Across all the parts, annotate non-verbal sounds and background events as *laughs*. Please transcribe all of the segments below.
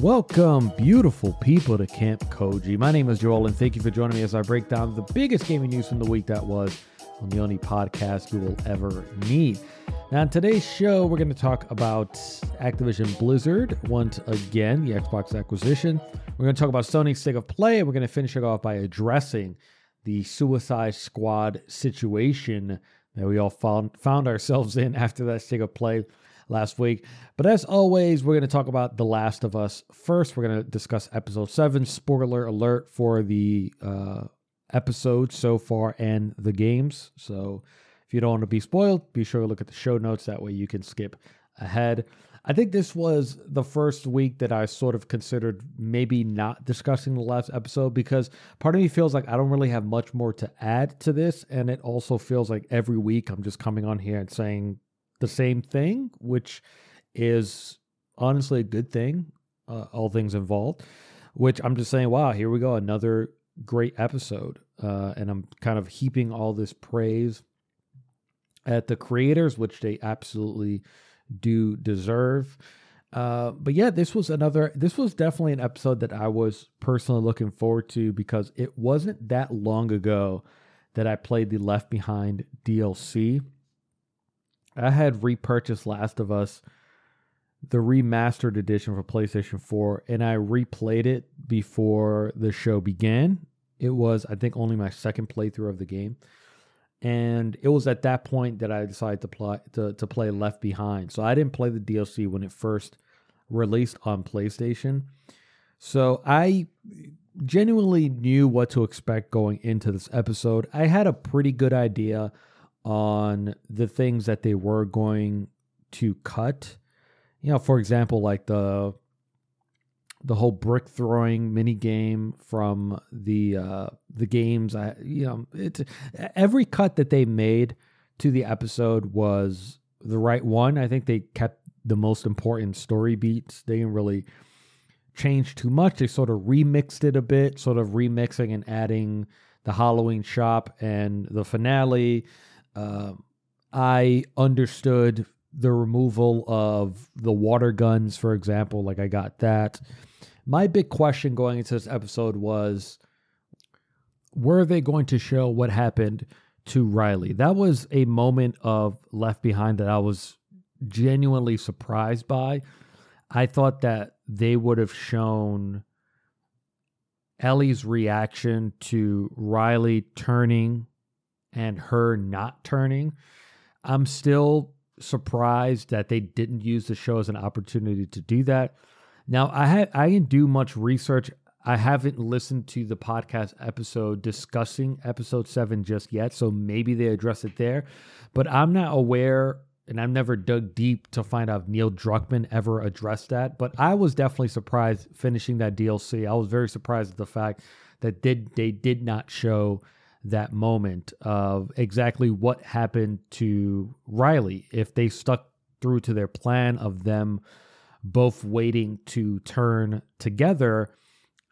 Welcome, beautiful people, to Camp Koji. My name is Joel, and thank you for joining me as I break down the biggest gaming news from the week that was on the only podcast you will ever need. Now, in today's show, we're going to talk about Activision Blizzard once again, the Xbox acquisition. We're going to talk about Sony's State of Play, and we're going to finish it off by addressing the Suicide Squad situation that we all found, found ourselves in after that State of Play last week. But as always, we're going to talk about The Last of Us first. We're going to discuss episode seven. Spoiler alert for the uh, episode so far and the games. So if you don't want to be spoiled, be sure to look at the show notes. That way you can skip ahead. I think this was the first week that I sort of considered maybe not discussing the last episode because part of me feels like I don't really have much more to add to this. And it also feels like every week I'm just coming on here and saying the same thing, which is honestly a good thing, uh, all things involved. Which I'm just saying, wow, here we go, another great episode. Uh, and I'm kind of heaping all this praise at the creators, which they absolutely do deserve. Uh, but yeah, this was another, this was definitely an episode that I was personally looking forward to because it wasn't that long ago that I played the Left Behind DLC. I had repurchased Last of Us, the remastered edition for PlayStation 4, and I replayed it before the show began. It was, I think, only my second playthrough of the game. And it was at that point that I decided to play to, to play Left Behind. So I didn't play the DLC when it first released on PlayStation. So I genuinely knew what to expect going into this episode. I had a pretty good idea on the things that they were going to cut. You know, for example, like the the whole brick throwing mini game from the uh the games I you know it's every cut that they made to the episode was the right one. I think they kept the most important story beats. They didn't really change too much. They sort of remixed it a bit, sort of remixing and adding the Halloween shop and the finale uh, I understood the removal of the water guns, for example. Like I got that. My big question going into this episode was were they going to show what happened to Riley? That was a moment of Left Behind that I was genuinely surprised by. I thought that they would have shown Ellie's reaction to Riley turning and her not turning, I'm still surprised that they didn't use the show as an opportunity to do that. Now, I I didn't do much research. I haven't listened to the podcast episode discussing episode seven just yet, so maybe they address it there. But I'm not aware, and I've never dug deep to find out if Neil Druckmann ever addressed that. But I was definitely surprised finishing that DLC. I was very surprised at the fact that did they did not show that moment of exactly what happened to Riley if they stuck through to their plan of them both waiting to turn together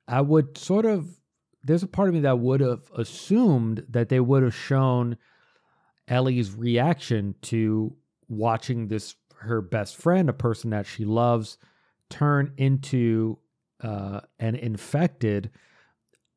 I would sort of there's a part of me that would have assumed that they would have shown Ellie's reaction to watching this her best friend a person that she loves turn into uh, an infected.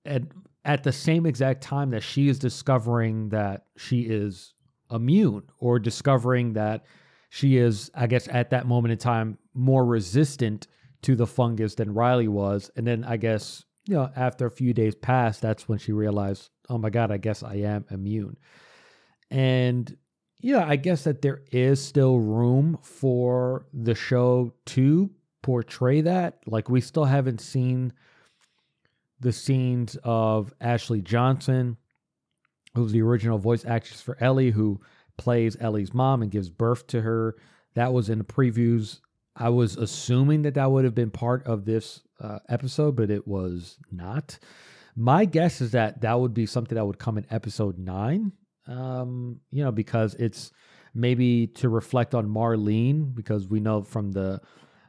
And at the same exact time that she is discovering that she is immune or discovering that she is, I guess, at that moment in time, more resistant to the fungus than Riley was. And then I guess, you know, after a few days passed, that's when she realized, oh my God, I guess I am immune. And, yeah, I guess that there is still room for the show to portray that. Like, we still haven't seen the scenes of Ashley Johnson, who's the original voice actress for Ellie, who plays Ellie's mom and gives birth to her. That was in the previews. I was assuming that that would have been part of this uh, episode, but it was not. My guess is that that would be something that would come in episode nine, um, you know, because it's maybe to reflect on Marlene, because we know from the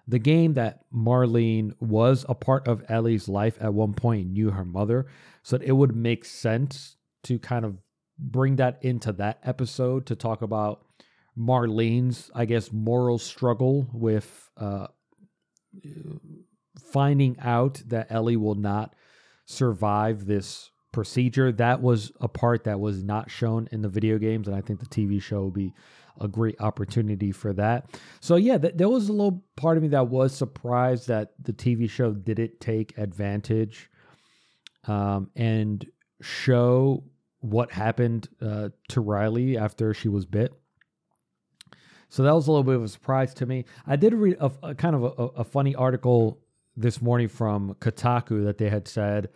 the game that Marlene was a part of Ellie's life at one point knew her mother. So it would make sense to kind of bring that into that episode to talk about Marlene's, I guess, moral struggle with uh, finding out that Ellie will not survive this procedure. That was a part that was not shown in the video games, and I think the TV show will be a great opportunity for that. So yeah, th- there was a little part of me that was surprised that the TV show didn't take advantage um, and show what happened uh, to Riley after she was bit. So that was a little bit of a surprise to me. I did read a, a kind of a, a funny article this morning from Kotaku that they had said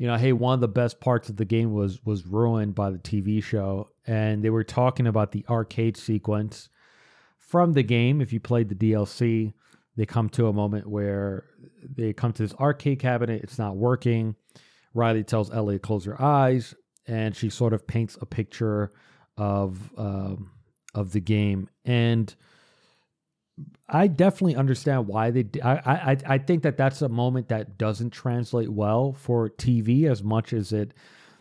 you know, hey, one of the best parts of the game was was ruined by the TV show, and they were talking about the arcade sequence from the game. If you played the DLC, they come to a moment where they come to this arcade cabinet. It's not working. Riley tells Ellie to close her eyes, and she sort of paints a picture of um, of the game and I definitely understand why they. I, I I think that that's a moment that doesn't translate well for TV as much as it.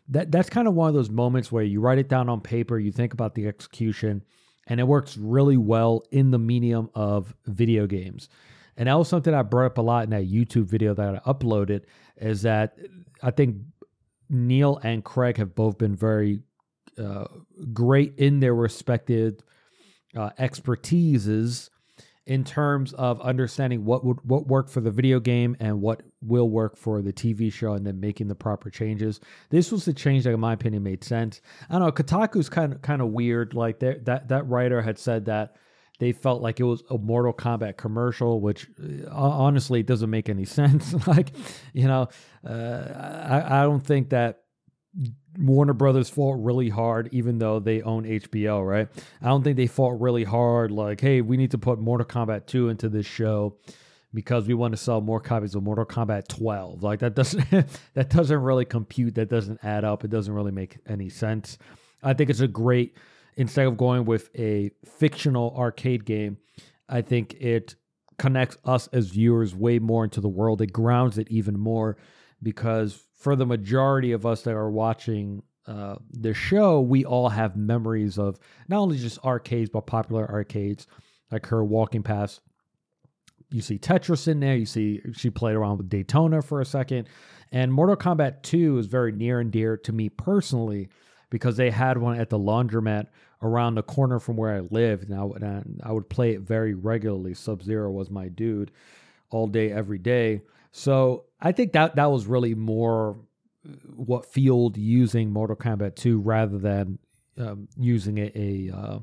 That that's kind of one of those moments where you write it down on paper, you think about the execution, and it works really well in the medium of video games. And that was something I brought up a lot in that YouTube video that I uploaded. Is that I think Neil and Craig have both been very uh, great in their respective uh, expertises in terms of understanding what would what worked for the video game and what will work for the TV show and then making the proper changes. This was the change that in my opinion made sense. I don't know, Kotaku's kind of kind of weird. Like that that writer had said that they felt like it was a Mortal Kombat commercial, which uh, honestly doesn't make any *laughs* sense. like, you know, uh, I, I don't think that Warner Brothers fought really hard, even though they own HBO, right? I don't think they fought really hard, like, hey, we need to put Mortal Kombat 2 into this show because we want to sell more copies of Mortal Kombat 12. Like that doesn't *laughs* that doesn't really compute. That doesn't add up. It doesn't really make any sense. I think it's a great instead of going with a fictional arcade game, I think it connects us as viewers way more into the world. It grounds it even more because for the majority of us that are watching uh, the show, we all have memories of not only just arcades, but popular arcades, like her walking past. You see Tetris in there. You see she played around with Daytona for a second. And Mortal Kombat 2 is very near and dear to me personally because they had one at the laundromat around the corner from where I lived. And I I would play it very regularly. Sub Zero was my dude all day, every day. So I think that that was really more uh, what fueled using Mortal Kombat 2 rather than um, using a a, uh,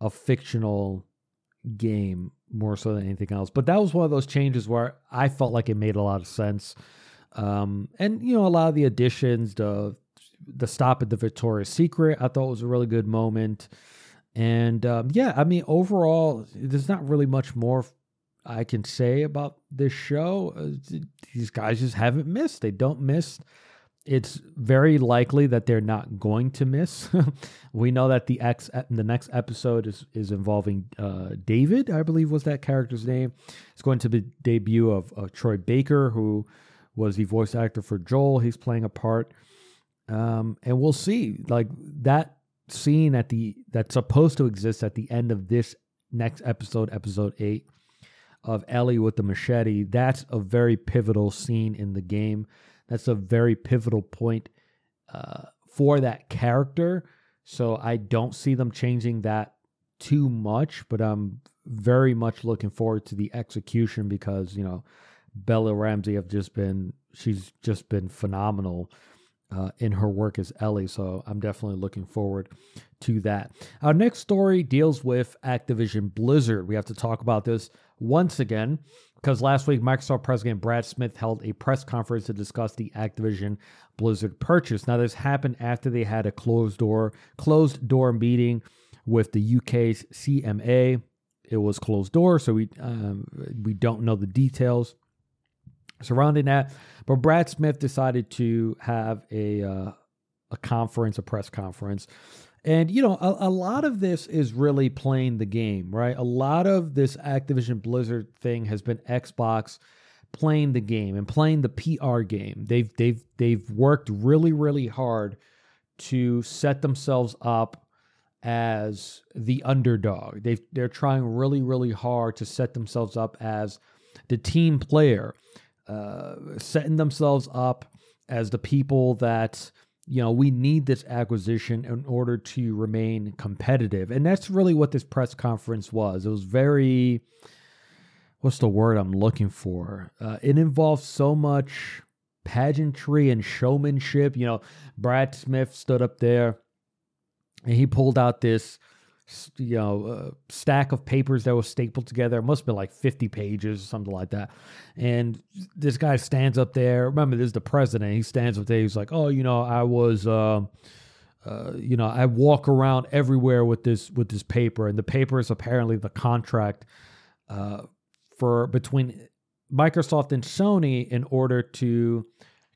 a fictional game more so than anything else. But that was one of those changes where I felt like it made a lot of sense. Um, and you know, a lot of the additions, the the stop at the Victoria's Secret, I thought was a really good moment. And um, yeah, I mean, overall, there's not really much more I can say about this show. Uh, these guys just haven't missed. They don't miss. It's very likely that they're not going to miss. *laughs* we know that the X the next episode is is involving uh, David, I believe was that character's name. It's going to be debut of, of Troy Baker, who was the voice actor for Joel. He's playing a part, um, and we'll see. Like that scene at the that's supposed to exist at the end of this next episode, episode eight of Ellie with the machete, that's a very pivotal scene in the game. That's a very pivotal point uh, for that character. So I don't see them changing that too much, but I'm very much looking forward to the execution because, you know, Bella Ramsey have just been, she's just been phenomenal uh, in her work as Ellie. So I'm definitely looking forward to that. Our next story deals with Activision Blizzard. We have to talk about this once again because last week Microsoft President Brad Smith held a press conference to discuss the Activision Blizzard purchase. Now this happened after they had a closed door closed door meeting with the UK's CMA. It was closed door, so we um, we don't know the details surrounding that. But Brad Smith decided to have a uh, a conference, a press conference, and, you know, a, a, lot of this is really playing the game, right? A lot of this Activision Blizzard thing has been Xbox playing the game and playing the PR game. They've they've they've worked really really hard to set themselves up as the underdog. They they're trying really really hard to set themselves up as the team player, uh, setting themselves up as the people that you know we need this acquisition in order to remain competitive, and that's really what this press conference was. It was very, what's the word I'm looking for? Uh, it involved so much pageantry and showmanship. You know, Brad Smith stood up there and he pulled out this you know uh, stack of papers that was stapled together. It must have been like 50 pages or something like that. And this guy stands up there. Remember this is the president. He stands up there. He's like oh you know i was uh, uh, you know i walk around everywhere with this with this paper. And the paper is apparently the contract uh, for between microsoft and sony in order to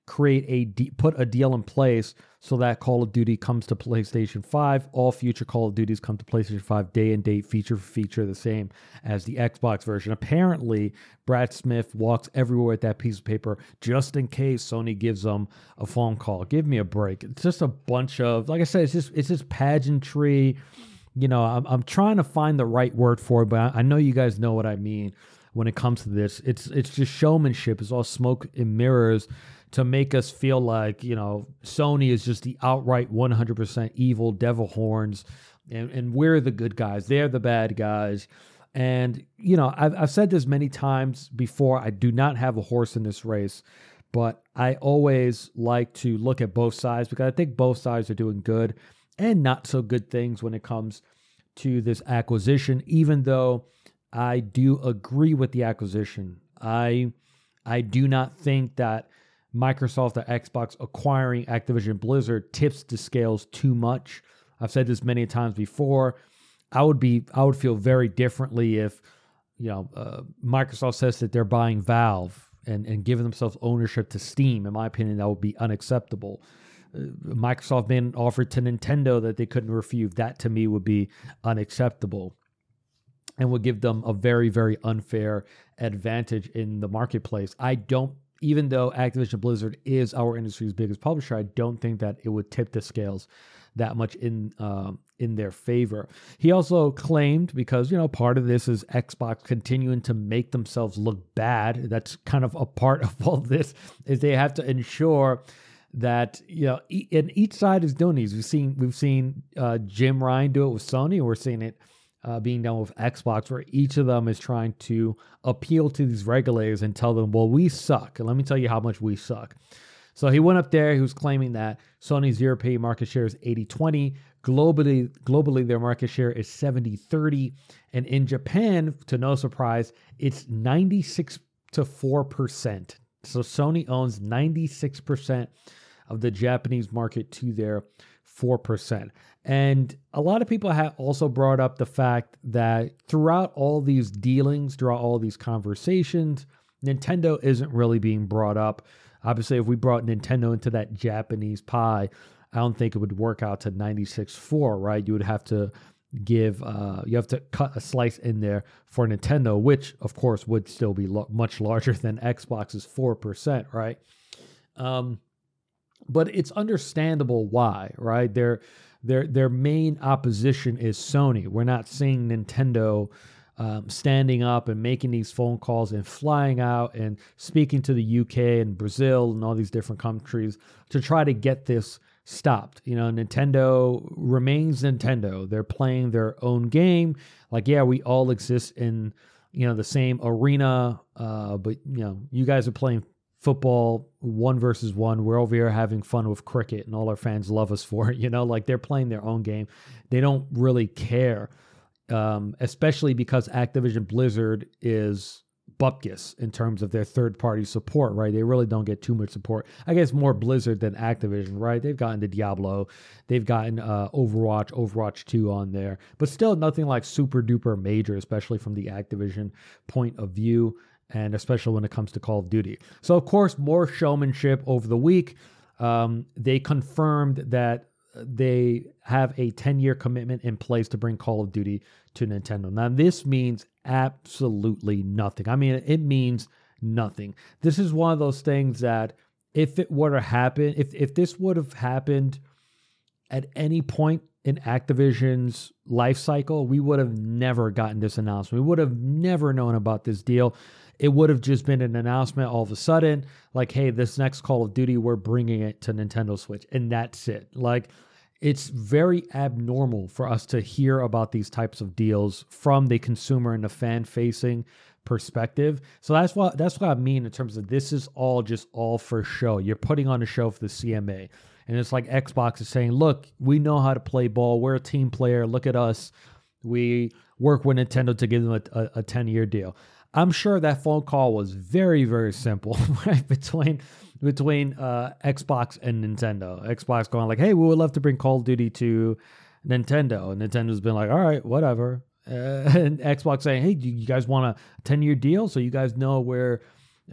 create a de- put a deal in place so that Call of Duty comes to PlayStation 5. All future Call of Duties come to PlayStation 5 day and date, feature for feature, the same as the Xbox version. Apparently, Brad Smith walks everywhere with that piece of paper just in case Sony gives them a phone call. Give me a break. It's just a bunch of, like I said, it's just it's just pageantry. You know, I'm I'm trying to find the right word for it, but I know you guys know what I mean when it comes to this. It's it's just showmanship. It's all smoke and mirrors to make us feel like you know Sony is just the outright 100% evil devil horns, and, and we're the good guys. They're the bad guys. And you know, I've, I've said this many times before. I do not have a horse in this race, but I always like to look at both sides because I think both sides are doing good and not so good things when it comes to this acquisition. Even though I do agree with the acquisition, I I do not think that Microsoft or Xbox acquiring Activision Blizzard tips the scales too much. I've said this many times before. I would be I would feel very differently if you know uh, Microsoft says that they're buying Valve and and giving themselves ownership to Steam. In my opinion, that would be unacceptable. Uh, Microsoft being offered to Nintendo that they couldn't refuse. That to me would be unacceptable and would give them a very very unfair advantage in the marketplace. I don't even though Activision Blizzard is our industry's biggest publisher, I don't think that it would tip the scales that much in um, in their favor. He also claimed because you know part of this is Xbox continuing to make themselves look bad. That's kind of a part *laughs* of all this is they have to ensure that you know and each side is doing these. We've seen we've seen uh, Jim Ryan do it with Sony, we're seeing it uh, being done with Xbox, where each of them is trying to appeal to these regulators and tell them, well, we suck. And let me tell you how much we suck. So he went up there, he was claiming that Sony's European market share is 80 20. Globally, globally, their market share is 70 30. And in Japan, to no surprise, it's 96 to 4%. So Sony owns 96% of the Japanese market to their 4%. And a lot of people have also brought up the fact that throughout all these dealings, throughout all these conversations, Nintendo isn't really being brought up. Obviously, if we brought Nintendo into that Japanese pie, I don't think it would work out to 96.4, right? You would have to give, uh, you have to cut a slice in there for Nintendo, which of course would still be lo- much larger than Xbox's 4%, right? Um, but it's understandable why, right? Their their their main opposition is Sony. We're not seeing Nintendo um, standing up and making these phone calls and flying out and speaking to the UK and Brazil and all these different countries to try to get this stopped. You know, Nintendo remains Nintendo. They're playing their own game. Like, yeah, we all exist in you know the same arena, uh, but you know, you guys are playing football one versus one. We're over here having fun with cricket, and all our fans love us for it. *laughs* You know, like they're playing their own game. They don't really care, um, especially because Activision Blizzard is bupkis in terms of their third party support, right? They really don't get too much support. I guess more Blizzard than Activision, right? They've gotten the Diablo, they've gotten uh, Overwatch, Overwatch 2 on there, but still nothing like super duper major, especially from the Activision point of view and especially when it comes to Call of Duty. So, of course, more showmanship over the week. Um, they confirmed that they have a 10 year commitment in place to bring Call of Duty to Nintendo. Now, this means absolutely nothing. I mean, it means nothing. This is one of those things that if it were to happen, if, if this would have happened at any point in Activision's life cycle, we would have never gotten this announcement. We would have never known about this deal it would have just been an announcement all of a sudden, like, hey, this next Call of Duty, we're bringing it to Nintendo Switch, and that's it. Like, it's very abnormal for us to hear about these types of deals from the consumer and the fan facing perspective. So that's what that's what I mean in terms of this is all just all for show. You're putting on a show for the CMA. And it's like Xbox is saying, look, we know how to play ball. We're a team player. Look at us. We work with Nintendo to give them a, a 10 year deal. I'm sure that phone call was very, very simple, *laughs* right? Between between uh, Xbox and Nintendo. Xbox going like, "Hey, we would love to bring Call of Duty to Nintendo," and Nintendo's been like, "All right, whatever." Uh, *laughs* and Xbox saying, "Hey, do you guys want a 10 year deal so you guys know we're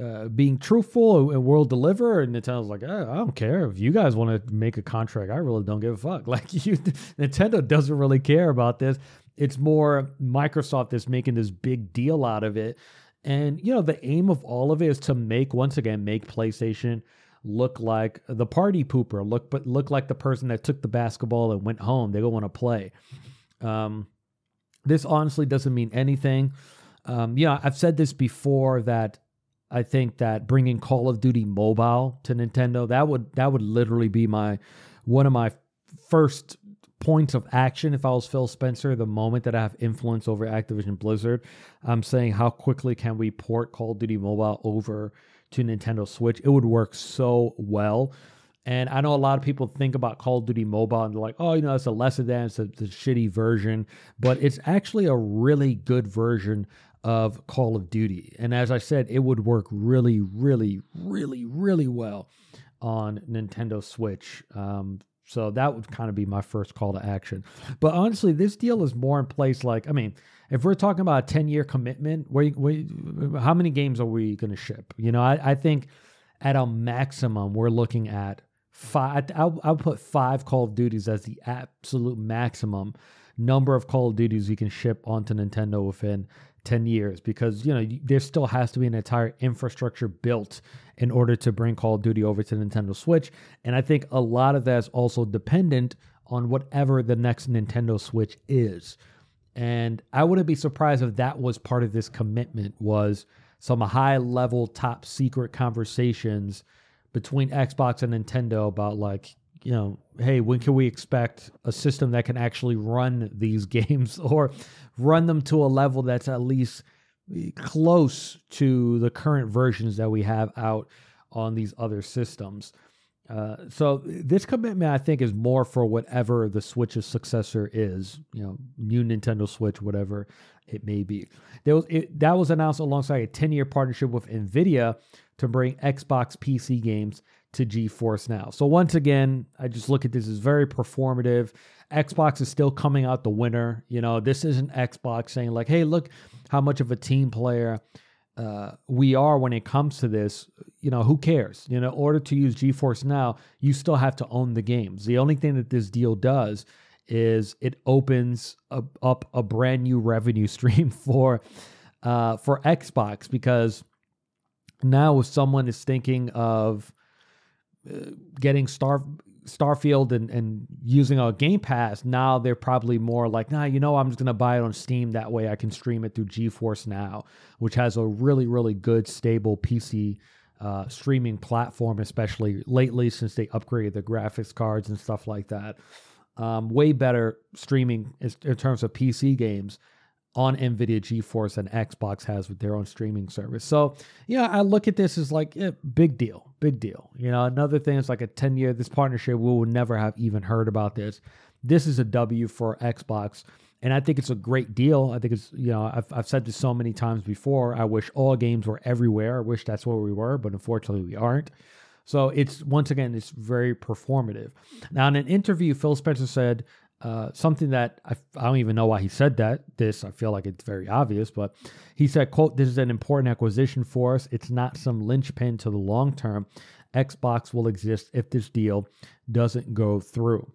uh, being truthful and we'll deliver?" And Nintendo's like, oh, "I don't care if you guys want to make a contract. I really don't give a fuck. *laughs* Like you, Nintendo doesn't really care about this. It's more Microsoft that's making this big deal out of it." And you know, the aim of all of it is to make once again make PlayStation look like the party pooper, look but look like the person that took the basketball and went home. They don't want to play. Um, this honestly doesn't mean anything. Um, you know, I've said this before that I think that bringing Call of Duty Mobile to Nintendo that would that would literally be my one of my first points of action if I was Phil Spencer the moment that I have influence over Activision Blizzard. I'm saying how quickly can we port Call of Duty Mobile over to Nintendo Switch? It would work so well. And I know a lot of people think about Call of Duty Mobile and they're like, oh, you know, it's a lesser than, it's a, it's a shitty version, but it's actually a really good version of Call of Duty. And as I said, it would work really, really, really, really well on Nintendo Switch. Um, so that would kind of be my first call to action. But honestly, this deal is more in place. Like, I mean, if we're talking about a 10 year commitment, where, where, how many games are we going to ship? You know, I, I, think at a maximum, we're looking at five. I'll, I'll put five Call of Duties as the absolute maximum number of Call of Duties you can ship onto Nintendo within 10 years because you know there still has to be an entire infrastructure built in order to bring Call of Duty over to Nintendo Switch. And I think a lot of that is also dependent on whatever the next Nintendo Switch is. And I wouldn't be surprised if that was part of this commitment was some high level top secret conversations between Xbox and Nintendo about like you know, hey, when can we expect a system that can actually run these *laughs* games or run them to a level that's at least close to the current versions that we have out on these other systems? Uh, so this commitment, I think, is more for whatever the Switch's successor is. You know, new Nintendo Switch, whatever it may be. There was it, that was announced alongside a 10-year partnership with Nvidia to bring Xbox PC games to GeForce Now. So once again, I just look at this as very performative. Xbox is still coming out the winner. You know, this isn't Xbox saying like, "Hey, look how much of a team player uh, we are when it comes to this." You know, who cares? You know, in order to use GeForce Now, you still have to own the games. The only thing that this deal does is it opens a, up a brand new revenue *laughs* stream for uh, for Xbox because now if someone is thinking of getting Star Starfield and, and using a Game Pass, now they're probably more like, nah, you know, I'm just gonna buy it on Steam. That way, I can stream it through GeForce Now, which has a really, really good, stable PC uh, streaming platform, especially lately since they upgraded the graphics cards and stuff like that. Um, way better streaming in terms of PC games on NVIDIA GeForce and Xbox has with their own streaming service. So, yeah, I look at this as like, yeah, big deal, big deal. You know, another thing is like a 10 year, this partnership, we would never have even heard about this. This is a W for Xbox. And I think it's a great deal. I think it's, you know, I've, I've said this so many times before. I wish all games were everywhere. I wish that's where we were, but unfortunately we aren't. So it's, once again, it's very performative. Now, in an interview, Phil Spencer said, uh, something that I, I, don't even know why he said that. This I feel like it's very obvious, but he said, "quote This is an important acquisition for us. It's not some linchpin to the long term. Xbox will exist if this deal doesn't go through."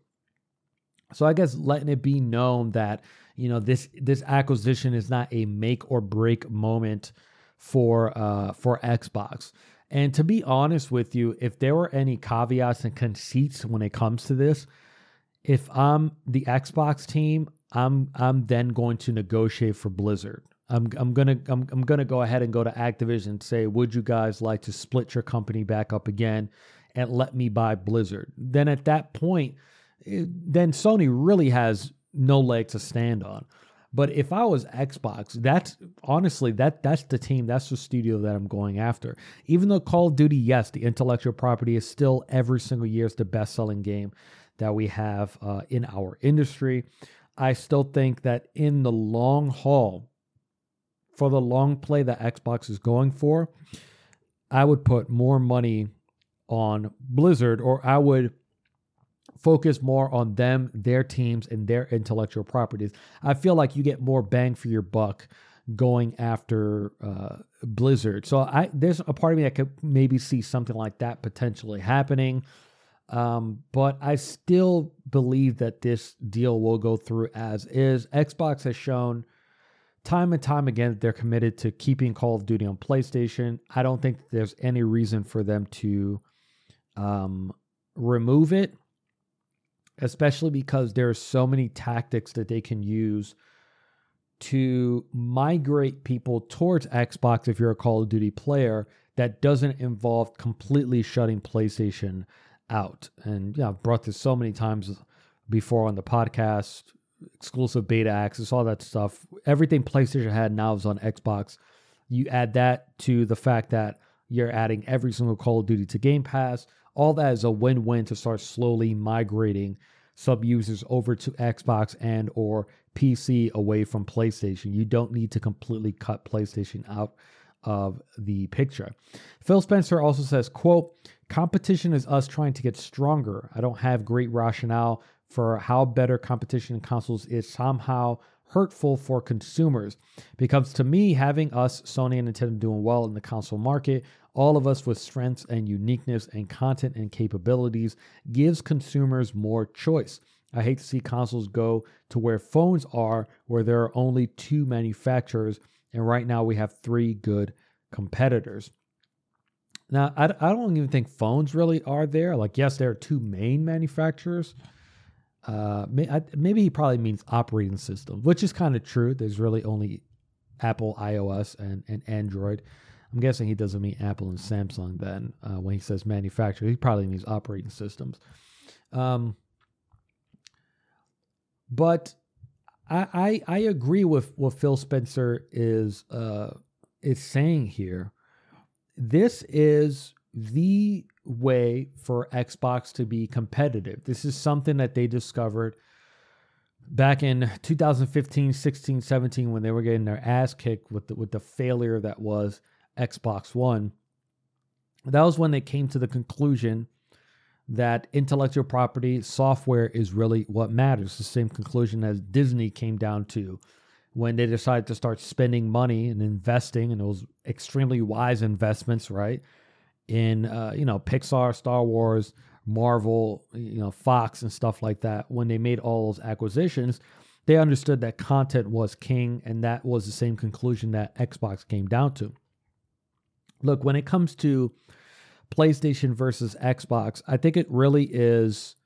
So I guess letting it be known that you know this this acquisition is not a make or break moment for uh, for Xbox. And to be honest with you, if there were any caveats and conceits when it comes to this, if I'm the Xbox team, I'm I'm then going to negotiate for Blizzard. I'm I'm gonna I'm I'm gonna go ahead and go to Activision and say, would you guys like to split your company back up again and let me buy Blizzard? Then at that point, it, eh, then Sony really has no leg to stand on. But if I was Xbox, that's honestly that that's the team, that's the studio that I'm going after. Even though Call of Duty, yes, the intellectual property is still every single year is the best selling game that we have uh, in our industry. I still think that in the long haul, for the long play that Xbox is going for, I would put more money on Blizzard or I would focus more on them, their teams, and their intellectual properties. I feel like you get more bang for your buck going after uh, Blizzard. So I there's a part of me that could maybe see something like that potentially happening. Um, but I still believe that this deal will go through as is. Xbox has shown time and time again that they're committed to keeping Call of Duty on PlayStation. I don't think there's any reason for them to um, remove it, especially because there are so many tactics that they can use to migrate people towards Xbox if you're a Call of Duty player that doesn't involve completely shutting PlayStation out. And yeah, I've brought this so many times before on the podcast, exclusive beta access, all that stuff. Everything PlayStation had now is on Xbox. You add that to the fact that you're adding every single Call of Duty to Game Pass. All that is a win-win to start slowly migrating sub users over to Xbox and or PC away from PlayStation. You don't need to completely cut PlayStation out of the picture. Phil Spencer also says, quote, competition is us trying to get stronger. I don't have great rationale for how better competition in consoles is somehow hurtful for consumers. Because to me, having us, Sony and Nintendo doing well in the console market, all of us with strengths and uniqueness and content and capabilities, gives consumers more choice. I hate to see consoles go to where phones are, where there are only two manufacturers and right now we have three good competitors. Now, I, I don't even think phones really are there. Like, yes, there are two main manufacturers. Uh, maybe he probably means operating system, which is kind of true. There's really only Apple iOS and, and Android. I'm guessing he doesn't mean Apple and Samsung then uh, when he says manufacturer. He probably means operating systems. Um, but I, I, I agree with what Phil Spencer is uh, is saying here. This is the way for Xbox to be competitive. This is something that they discovered back in 2015, 16, 17 when they were getting their ass kicked with the, with the failure that was Xbox One. That was when they came to the conclusion that intellectual property software is really what matters. The same conclusion as Disney came down to when they decided to start spending money and investing, and those extremely wise investments, right? In uh, you know Pixar, Star Wars, Marvel, you know Fox, and stuff like that. When they made all those acquisitions, they understood that content was king, and that was the same conclusion that Xbox came down to. Look, when it comes to PlayStation versus Xbox, I think it really is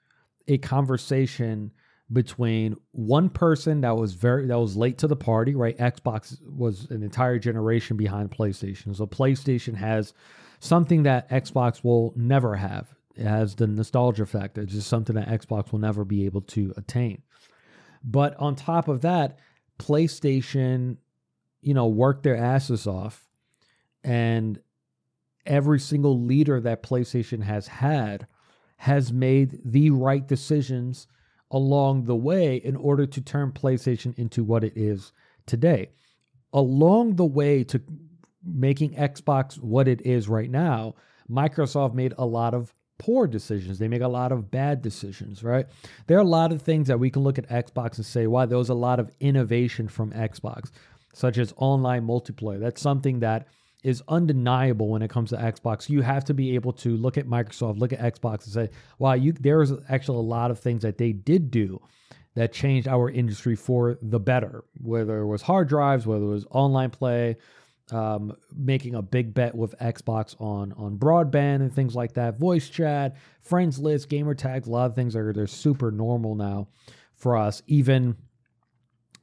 a conversation between one person that was very that was late to the party, right? Xbox was an entire generation behind PlayStation. So PlayStation has something that Xbox will never have. It has the nostalgia factor. It's just something that Xbox will never be able to attain. But on top of that, PlayStation, you know, worked their asses off and every single leader that PlayStation has had has made the right decisions along the way in order to turn PlayStation into what it is today. Along the way to making Xbox what it is right now, Microsoft made a lot of poor decisions. They make a lot of bad decisions, right? There are a lot of things that we can look at Xbox and say, wow, there was a lot of innovation from Xbox, such as online multiplayer. That's something that is undeniable when it comes to Xbox. You have to be able to look at Microsoft, look at Xbox, and say, "Wow, you." There's actually a lot of things that they did do that changed our industry for the better. Whether it was hard drives, whether it was online play, um, making a big bet with Xbox on on broadband and things like that, voice chat, friends list, gamer tags, a lot of things are they're super normal now for us. Even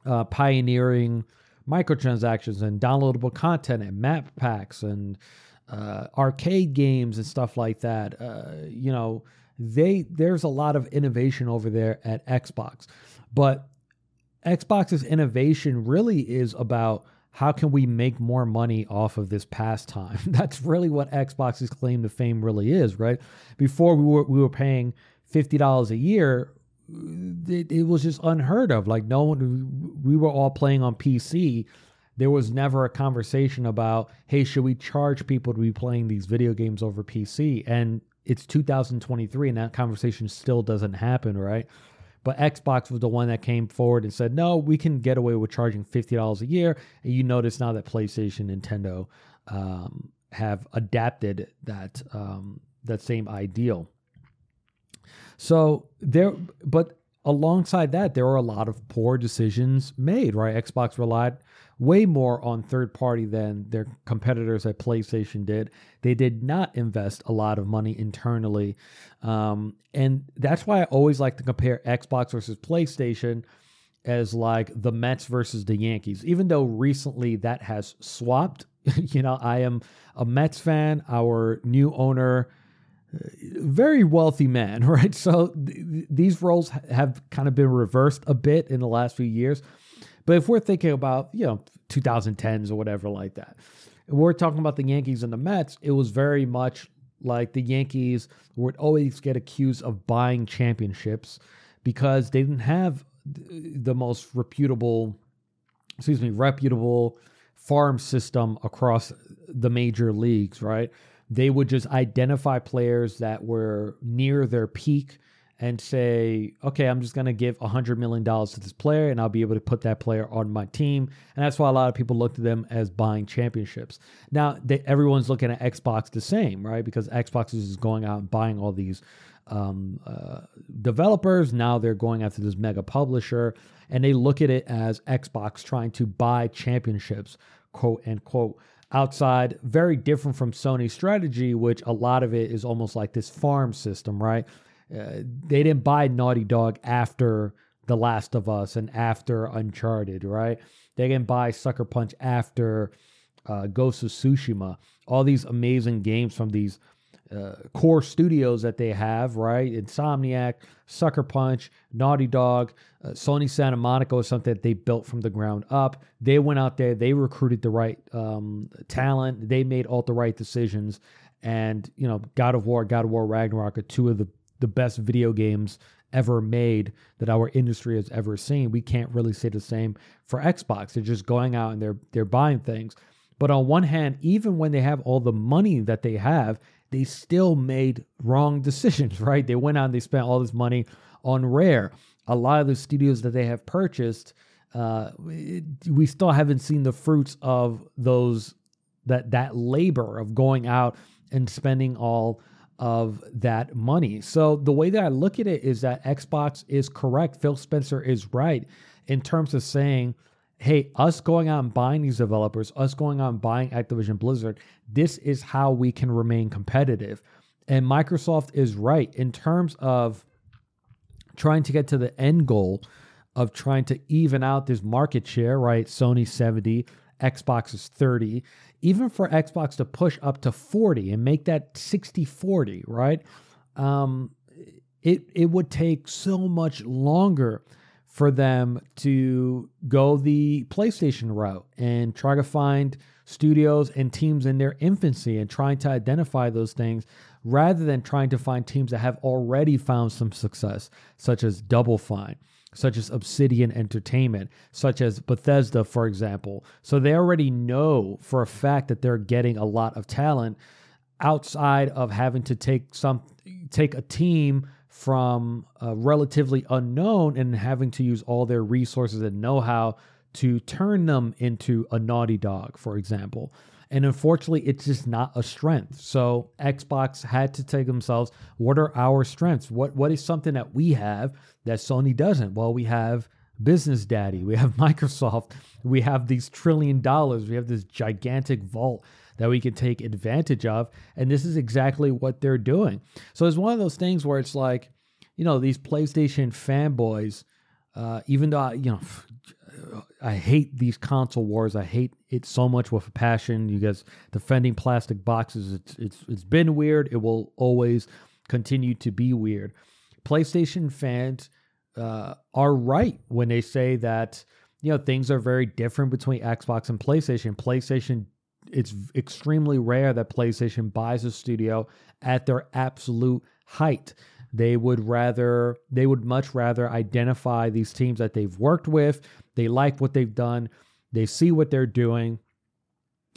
uh, pioneering microtransactions and downloadable content and map packs and uh, arcade games and stuff like that. Uh, you know, they there's a lot of innovation over there at Xbox, but Xbox's innovation really is about how can we make more money off of this pastime? *laughs* That's really what Xbox's claim to fame really is, right? Before we were we were paying fifty dollars a year, it, it was just unheard of. Like no one, we were all playing on PC. There was never a conversation about, hey, should we charge people to be playing these video games over PC? And it's 2023, and that conversation still doesn't happen, right? But Xbox was the one that came forward and said, no, we can get away with charging $50 a year. And you notice now that PlayStation, Nintendo um, have adapted that um, that same ideal. So there, but alongside that, there are a lot of poor decisions made, right? Xbox relied way more on third party than their competitors at PlayStation did. They did not invest a lot of money internally. Um, and that's why I always like to compare Xbox versus PlayStation as like the Mets versus the Yankees, even though recently that has swapped. *laughs* you know, I am a Mets fan. Our new owner, very wealthy man, *laughs* right? So th- these roles have kind of been reversed a bit in the last few years. But if we're thinking about, you know, 2010s or whatever like that, we're talking about the Yankees and the Mets, it was very much like the Yankees would always get accused of buying championships because they didn't have the most reputable, excuse me, reputable farm system across the major leagues, right? They would just identify players that were near their peak and say, okay, I'm just going to give $100 million to this player and I'll be able to put that player on my team. And that's why a lot of people look to them as buying championships. Now, they, everyone's looking at Xbox the same, right? Because Xbox is going out and buying all these um, uh, developers. Now they're going after this mega publisher and they look at it as Xbox trying to buy championships, quote unquote outside, very different from Sony's strategy, which a lot of it is almost like this farm system, right? Uh, they didn't buy Naughty Dog after The Last of Us and after Uncharted, right? They didn't buy Sucker Punch after uh, Ghost of Tsushima. All these amazing games from these uh, core studios that they have, right? Insomniac, Sucker Punch, Naughty Dog, uh, Sony Santa Monica was something that they built from the ground up. They went out there, they recruited the right um, talent, they made all the right decisions. And, you know, God of War, God of War Ragnarok are two of the the best video games ever made that our industry has ever seen. We can't really say the same for Xbox. They're just going out and they're they're buying things. But on one hand, even when they have all the money that they have, they still made wrong decisions, *laughs* right? They went out and they spent all this money on Rare. A lot of the studios that they have purchased, uh, we still haven't seen the fruits of those that that labor of going out and spending all of that money. So the way that I look at it is that Xbox is correct. Phil Spencer is right in terms of saying, hey, us going out and buying these developers, us going out and buying Activision Blizzard, this is how we can remain competitive. And Microsoft is right in terms of trying to get to the end goal of trying to even out this market share, right? Sony 70, Xbox is 30 even for Xbox to push up to 40 and make that 60 40, right? Um, it, it would take so much longer for them to go the PlayStation route and try to find studios and teams in their infancy and trying to identify those things rather than trying to find teams that have already found some success, such as Double Fine such as Obsidian Entertainment, such as Bethesda, for example. So they already know for a fact that they're getting a lot of talent outside of having to take some take a team from a relatively unknown and having to use all their resources and know-how to turn them into a naughty dog, for example. And unfortunately, it's just not a strength. So Xbox had to take themselves, what are our strengths? What what is something that we have that Sony doesn't? Well, we have Business Daddy, we have *laughs* Microsoft, we have these trillion dollars, we have this gigantic vault that we can take advantage of. And this is exactly what they're doing. So it's one of those things where it's like, you know, these PlayStation fanboys, uh, even though, I, you know, *sighs* I hate these console wars. I hate it so much with a passion. You guys defending plastic boxes. It's it's it's been weird. It will always continue to be weird. PlayStation fans uh, are right when they say that you know things are very different between Xbox and PlayStation. PlayStation, it's extremely rare that PlayStation buys a studio at their absolute height. They would rather, they would much rather identify these teams that they've worked with. They like what they've done. They see what they're doing,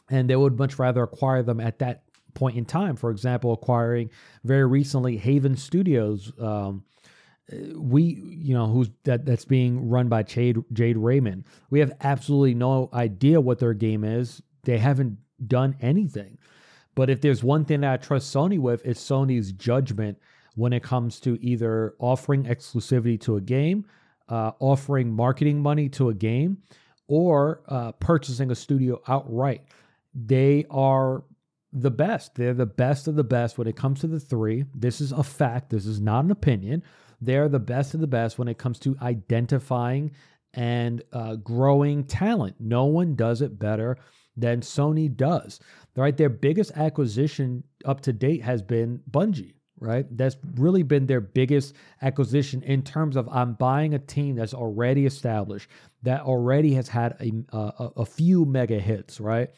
and they would much rather acquire them at that point in time. For example, acquiring very recently Haven Studios. Um, we you know who's that that's being run by Jade Jade Raymond. We have absolutely no idea what their game is. They haven't done anything. But if there's one thing that I trust Sony with, it's Sony's judgment when it comes to either offering exclusivity to a game, uh, offering marketing money to a game, or uh, purchasing a studio outright. They are the best. They're the best of the best when it comes to the three. This is a fact. This is not an opinion. They're the best of the best when it comes to identifying and uh, growing talent. No one does it better than Sony does. Right? Their biggest acquisition up to date has been Bungie right? That's really been their biggest acquisition in terms of I'm buying a team that's already established, that already has had a, a, a few mega hits, right?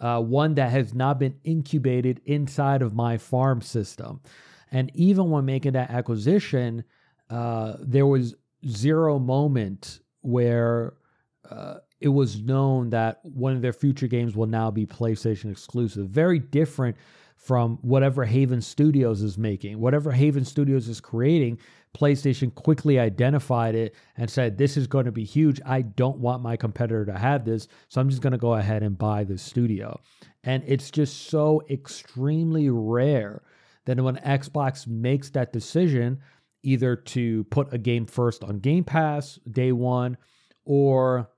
Uh, one that has not been incubated inside of my farm system. And even when making that acquisition, uh, there was zero moment where uh, it was known that one of their future games will now be PlayStation exclusive. Very different from whatever Haven Studios is making. Whatever Haven Studios is creating, PlayStation quickly identified it and said, This is going to be huge. I don't want my competitor to have this. So I'm just going to go ahead and buy this studio. And it's just so extremely rare that when Xbox makes that decision, either to put a game first on Game Pass day one or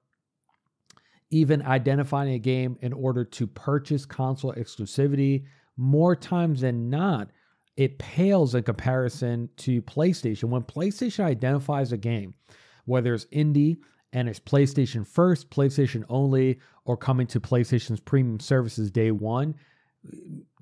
even identifying a game in order to purchase console exclusivity more times than not, it pales in comparison to PlayStation. When PlayStation identifies a game, whether it's indie and it's PlayStation first, PlayStation only, or coming to PlayStation's premium services day one,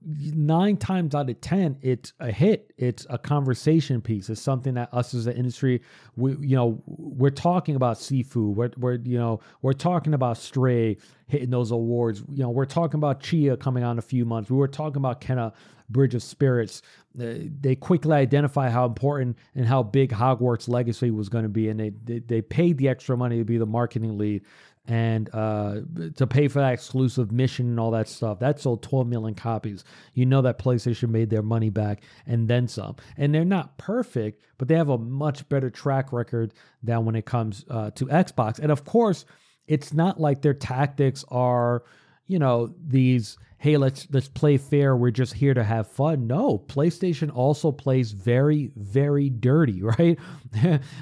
nine times out of ten it's a hit. It's a conversation piece. It's something that us as an industry we you know we're talking about Sifu we're, we're you know we're talking about stray hitting those awards. You know we're talking about Tchia coming on a few months. We were talking about Kena bridge of spirits. Uh, they quickly identify how important and how big hogwarts legacy was going to be and they, they they paid the extra money to be the marketing lead and uh, to pay for that exclusive mission and all that stuff. That sold 12 million copies. You know that PlayStation made their money back and then some. And they're not perfect, but they have a much better track record than when it comes uh, to Xbox. And of course, it's not like their tactics are, you know, these hey let's let's play fair we're just here to have fun no playstation also plays very very dirty *laughs* right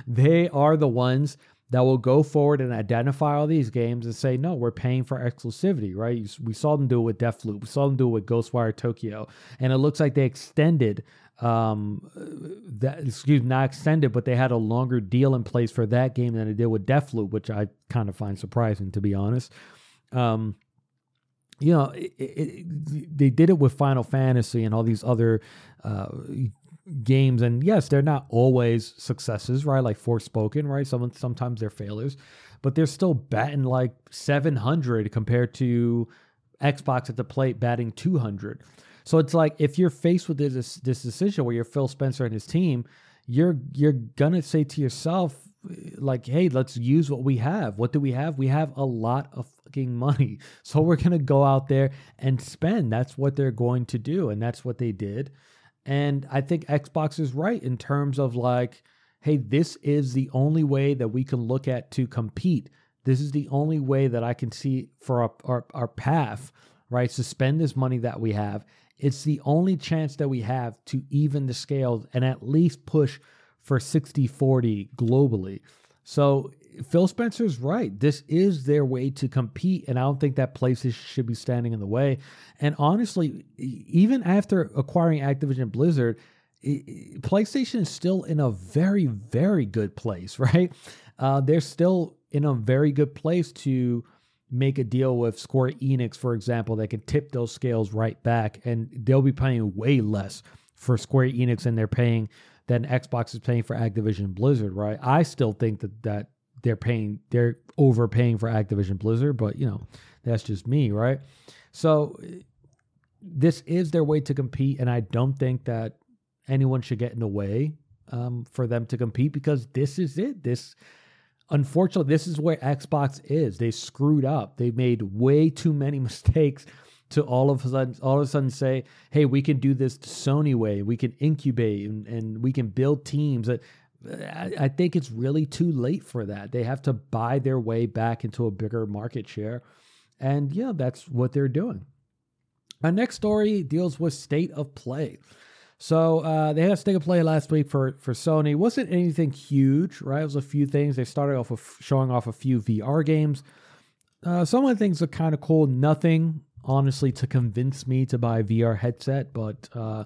they are the ones that will go forward and identify all these games and say, no, we're paying for exclusivity, right? We saw them do it with Deathloop. We saw them do it with Ghostwire Tokyo. And it looks like they extended um that excuse me, not extended, but they had a longer deal in place for that game than they did with Deathloop, which I kind of find surprising to be honest. Um you know, it, it, they did it with Final Fantasy and all these other uh, games and yes they're not always successes right? Like Forspoken right? Some sometimes they're failures but they're still batting like 700 compared to xbox at the plate batting 200 so it's like if you're faced with this this decision where you're phil spencer and his team you're you're gonna say to yourself like hey let's use what we have. What do we have? We have a lot of fucking money. *laughs* So we're gonna go out there and spend. That's what they're going to do and that's what they did and I think Xbox is right in terms of like, hey, this is the only way that we can look at to compete. This is the only way that I can see for our, our, our path, right? To spend this money that we have. It's the only chance that we have to even the scales and at least push for 60 40 globally. So Phil Spencer's right. This is their way to compete, and I don't think that places should be standing in the way. And honestly, even after acquiring Activision Blizzard, PlayStation is still in a very, very good place, *laughs* right? Uh, they're still in a very good place to make a deal with Square Enix, for example, that can tip those scales right back, and they'll be paying way less for Square Enix than they're paying than Xbox is paying for Activision Blizzard, right? I still think that that they're paying they're overpaying for Activision Blizzard, but you know, that's just me, right? So this is their way to compete, and I don't think that anyone should get in the way um, for them to compete because this is it. This unfortunately, this is where Xbox is. They screwed up. They made way too many *laughs* mistakes to all of a sudden all of a sudden say, hey, we can do this Sony way. We can incubate and, and we can build teams. I, I think it's really too late for that. They have to buy their way back into a bigger market share. And yeah, that's what they're doing. Our next story deals with state of play. So uh, they had a state of play last week for for Sony. It wasn't anything huge, right? It was a few things. They started off with showing off a few VR games. Uh, some of the things are kind of cool. Nothing honestly to convince me to buy a VR headset, but uh,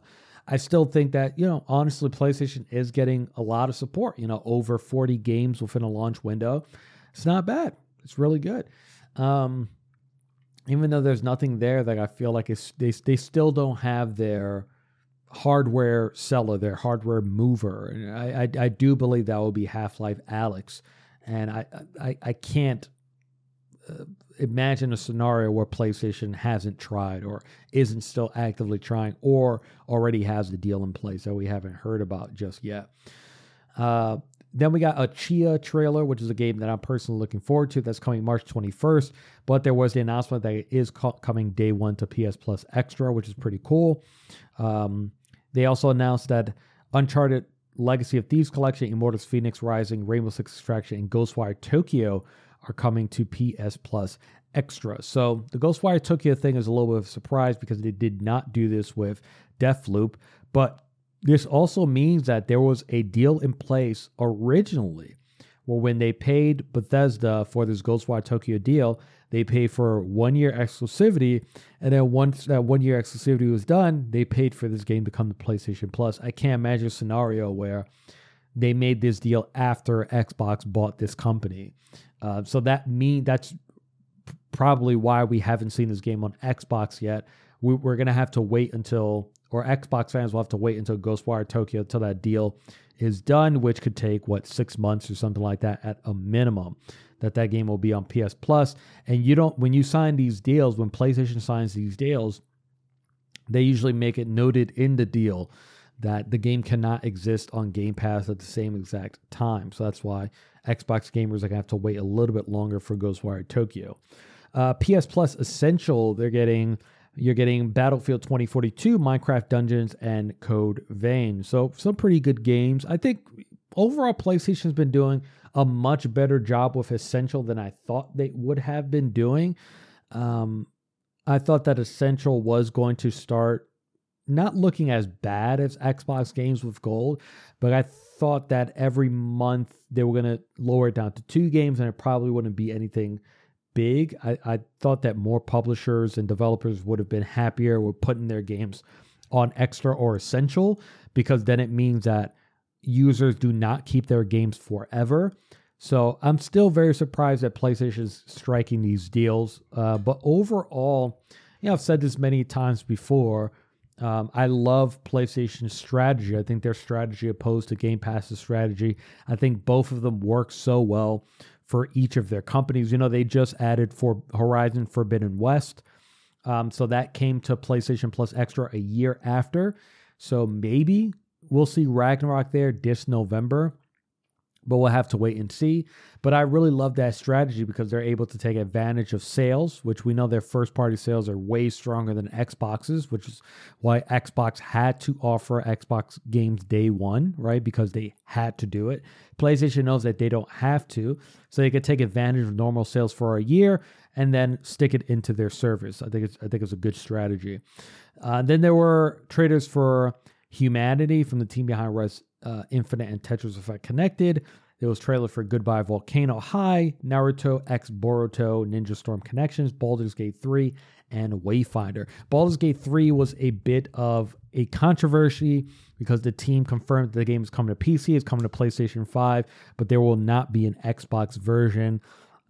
I still think that you know honestly PlayStation is getting a lot of support. You know, over forty games within a launch window. It's not bad. It's really good. Um, even though there's nothing there that I feel like it's, they they still don't have their hardware seller, their hardware mover. I, I, I do believe that will be Half Life Alex. and I I, I can't uh, imagine a scenario where PlayStation hasn't tried or isn't still actively trying or already has the deal in place that we haven't heard about just yet. Uh, then we got a Tchia trailer, which is a game that I'm personally looking forward to. That's coming March 21st. But there was the announcement that it is coming day one to PS Plus Extra, which is pretty cool. Um, they also announced that Uncharted Legacy of Thieves Collection, Immortals Phoenix Rising, Rainbow Six Extraction, and Ghostwire Tokyo are coming to PS Plus Extra. So the Ghostwire Tokyo thing is a little bit of a surprise because they did not do this with Deathloop, but this also means that there was a deal in place originally where when they paid Bethesda for this Ghostwire Tokyo deal, they paid for one year exclusivity. And then once that one year exclusivity was done, they paid for this game to come to PlayStation Plus. I can't imagine a scenario where they made this deal after Xbox bought this company. Uh, so that mean that's probably why we haven't seen this game on Xbox yet. We, we're gonna have to wait until or Xbox fans will have to wait until Ghostwire Tokyo until that deal is done, which could take what six months or something like that at a minimum. That that game will be on PS Plus, and you don't when you sign these deals, when PlayStation signs these deals, they usually make it noted in the deal that the game cannot exist on Game Pass at the same exact time. So that's why Xbox gamers are gonna have to wait a little bit longer for Ghostwire Tokyo. Uh, PS Plus Essential, they're getting you're getting Battlefield 2042, Minecraft Dungeons, and Code Vein. So some pretty good games. I think overall PlayStation's been doing a much better job with Essential than I thought they would have been doing. Um, I thought that Essential was going to start not looking as bad as Xbox games with gold, but I thought that every month they were going to lower it down to two games and it probably wouldn't be anything big. I, I thought that more publishers and developers would have been happier with putting their games on extra or essential because then it means that users do not keep their games forever. So I'm still very surprised that PlayStation is striking these deals. Uh, but overall, you know, I've said this many times before. Um, I love PlayStation's strategy. I think their strategy opposed to Game Pass's strategy. I think both of them work so well for each of their companies. You know, they just added for Horizon Forbidden West. Um, so that came to PlayStation Plus Extra a year after. So maybe we'll see Ragnarok there this November but we'll have to wait and see. But I really love that strategy because they're able to take advantage of sales, which we know their first party sales are way stronger than Xbox's, which is why Xbox had to offer Xbox games day one, right? Because they had to do it. PlayStation knows that they don't have to, so they could take advantage of normal sales for a year and then stick it into their service. I think it's I think it's a good strategy. Uh, then there were traders for Humanity from the team behind Rez uh, Infinite and Tetris Effect Connected. There was trailer for Goodbye Volcano High, Naruto X Boruto, Ninja Storm Connections, Baldur's Gate 3, and Wayfinder. Baldur's Gate 3 was a bit of a controversy because the team confirmed that the game is coming to PC, it's coming to PlayStation 5, but there will not be an Xbox version.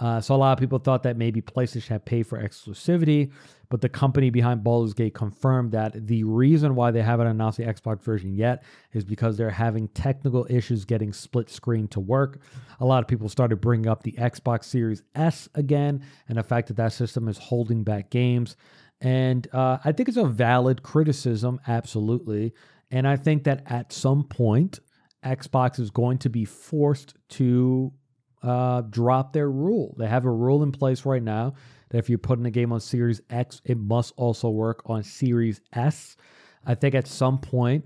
Uh, so a lot of people thought that maybe PlayStation had paid for exclusivity, but the company behind Baldur's Gate confirmed that the reason why they haven't announced the Xbox version yet is because they're having technical issues getting split screen to work. A lot of people started bringing up the Xbox Series S again, and the fact that that system is holding back games. And uh, I think it's a valid criticism, absolutely. And I think that at some point, Xbox is going to be forced to uh, drop their rule. They have a rule in place right now that if you're putting a game on Series X, it must also work on Series S. I think at some point,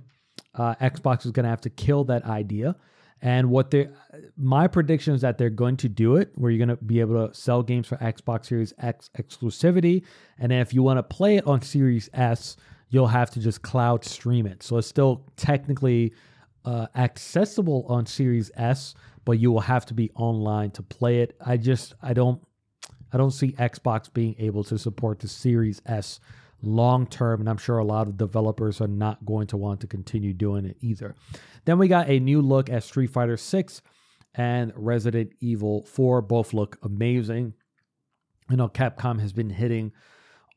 uh, Xbox is going to have to kill that idea. And what they, my prediction is that they're going to do it, where you're going to be able to sell games for Xbox Series X exclusivity, and then if you want to play it on Series S, you'll have to just cloud stream it. So it's still technically uh, accessible on Series S, but you will have to be online to play it. I just I don't I don't see Xbox being able to support the Series S long term, and I'm sure a lot of developers are not going to want to continue doing it either. Then we got a new look at Street Fighter 6 and Resident Evil 4. Both look amazing. You know, Capcom has been hitting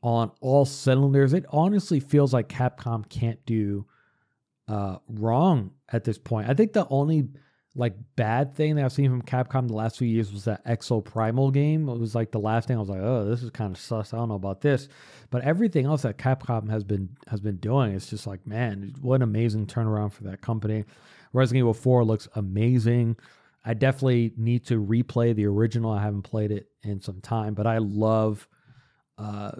on all cylinders. It honestly feels like Capcom can't do uh, wrong at this point. I think the only like bad thing that I've seen from Capcom the last few years was that Exoprimal game. It was like the last thing I was like, oh, this is kind of sus. I don't know about this, but everything else that Capcom has been has been doing, it's just like, man, what an amazing turnaround for that company. Resident Evil Four looks amazing. I definitely need to replay the original. I haven't played it in some time, but I love uh,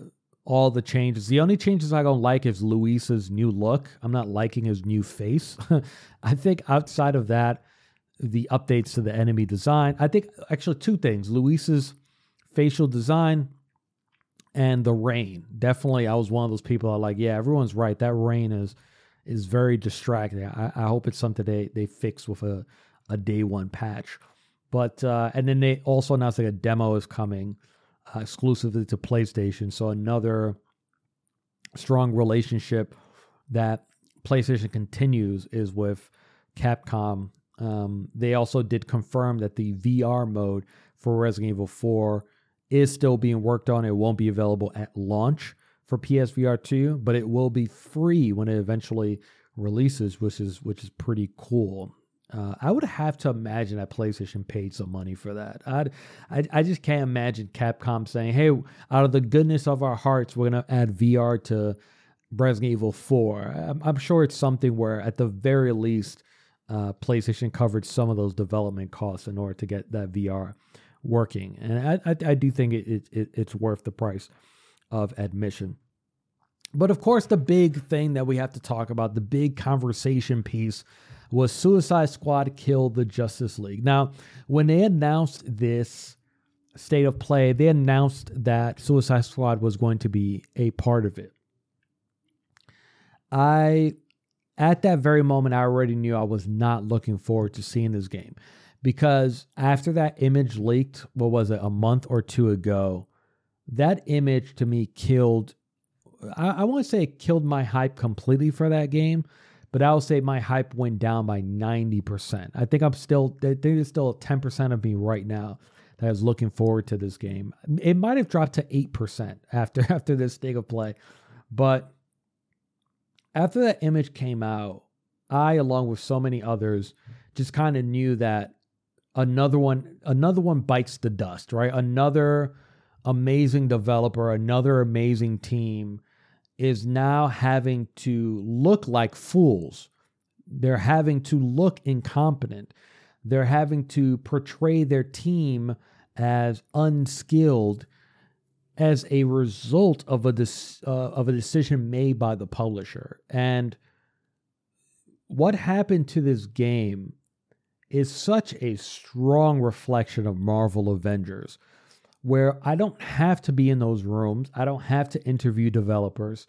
all the changes. The only changes I don't like is Luis's new look. I'm not liking his new face. *laughs* I think outside of that, the updates to the enemy design. I think actually two things: Luis's facial design and the rain. Definitely, I was one of those people. Are like, yeah, everyone's right. That rain is is very distracting. I, I hope it's something they they fix with a a day one patch. But uh, and then they also announced like a demo is coming uh, exclusively to PlayStation. So another strong relationship that PlayStation continues is with Capcom um, they also did confirm that the VR mode for Resident Evil 4 is still being worked on. It won't be available at launch for PSVR 2, but it will be free when it eventually releases, which is which is pretty cool. Uh, I would have to imagine that PlayStation paid some money for that. I'd, I I just can't imagine Capcom saying, "Hey, out of the goodness of our hearts, we're gonna add VR to Resident Evil 4." I'm, I'm sure it's something where, at the very least, uh, PlayStation covered some of those development costs in order to get that VR working, and I, I, I do think it, it, it's worth the price of admission. But of course, the big thing that we have to talk about, the big conversation piece, was Suicide Squad kill the Justice League. Now, when they announced this state of play, they announced that Suicide Squad was going to be a part of it. I at that very moment, I already knew I was not looking forward to seeing this game because after that image leaked, what was it, a month or two ago, that image to me killed. I, I want to say it killed my hype completely for that game, but I will say my hype went down by 90%. I think I'm still, I think there's still 10% of me right now that is looking forward to this game. It might have dropped to 8% after *laughs* after this state of play, but after that image came out, I, along with so many others, just kind of knew that another one, another one bites the dust, right? Another amazing developer, another amazing team is now having to look like fools. They're having to look incompetent. They're having to portray their team as unskilled as a result of a uh, of a decision made by the publisher. And what happened to this game is such a strong reflection of Marvel Avengers, where I don't have to be in those rooms, I don't have to interview developers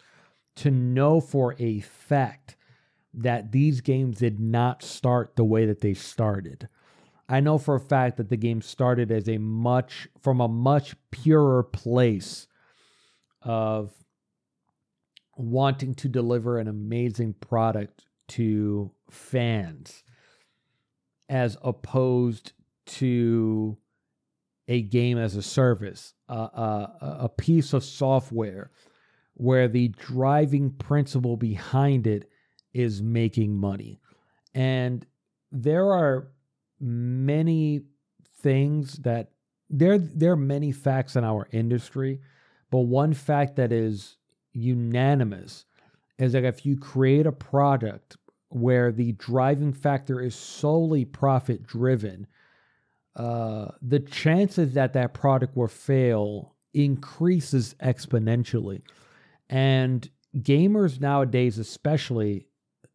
to know for a fact that these games did not start the way that they started. I know for a fact that the game started as a much from a much purer place of wanting to deliver an amazing product to fans as opposed to a game as a service, uh, a piece of software where the driving principle behind it is making money. And there are many things that there there are many facts in our industry, but one fact that is unanimous is that if you create a product where the driving factor is solely profit driven, uh, the chances that that product will fail increases exponentially. And gamers nowadays, especially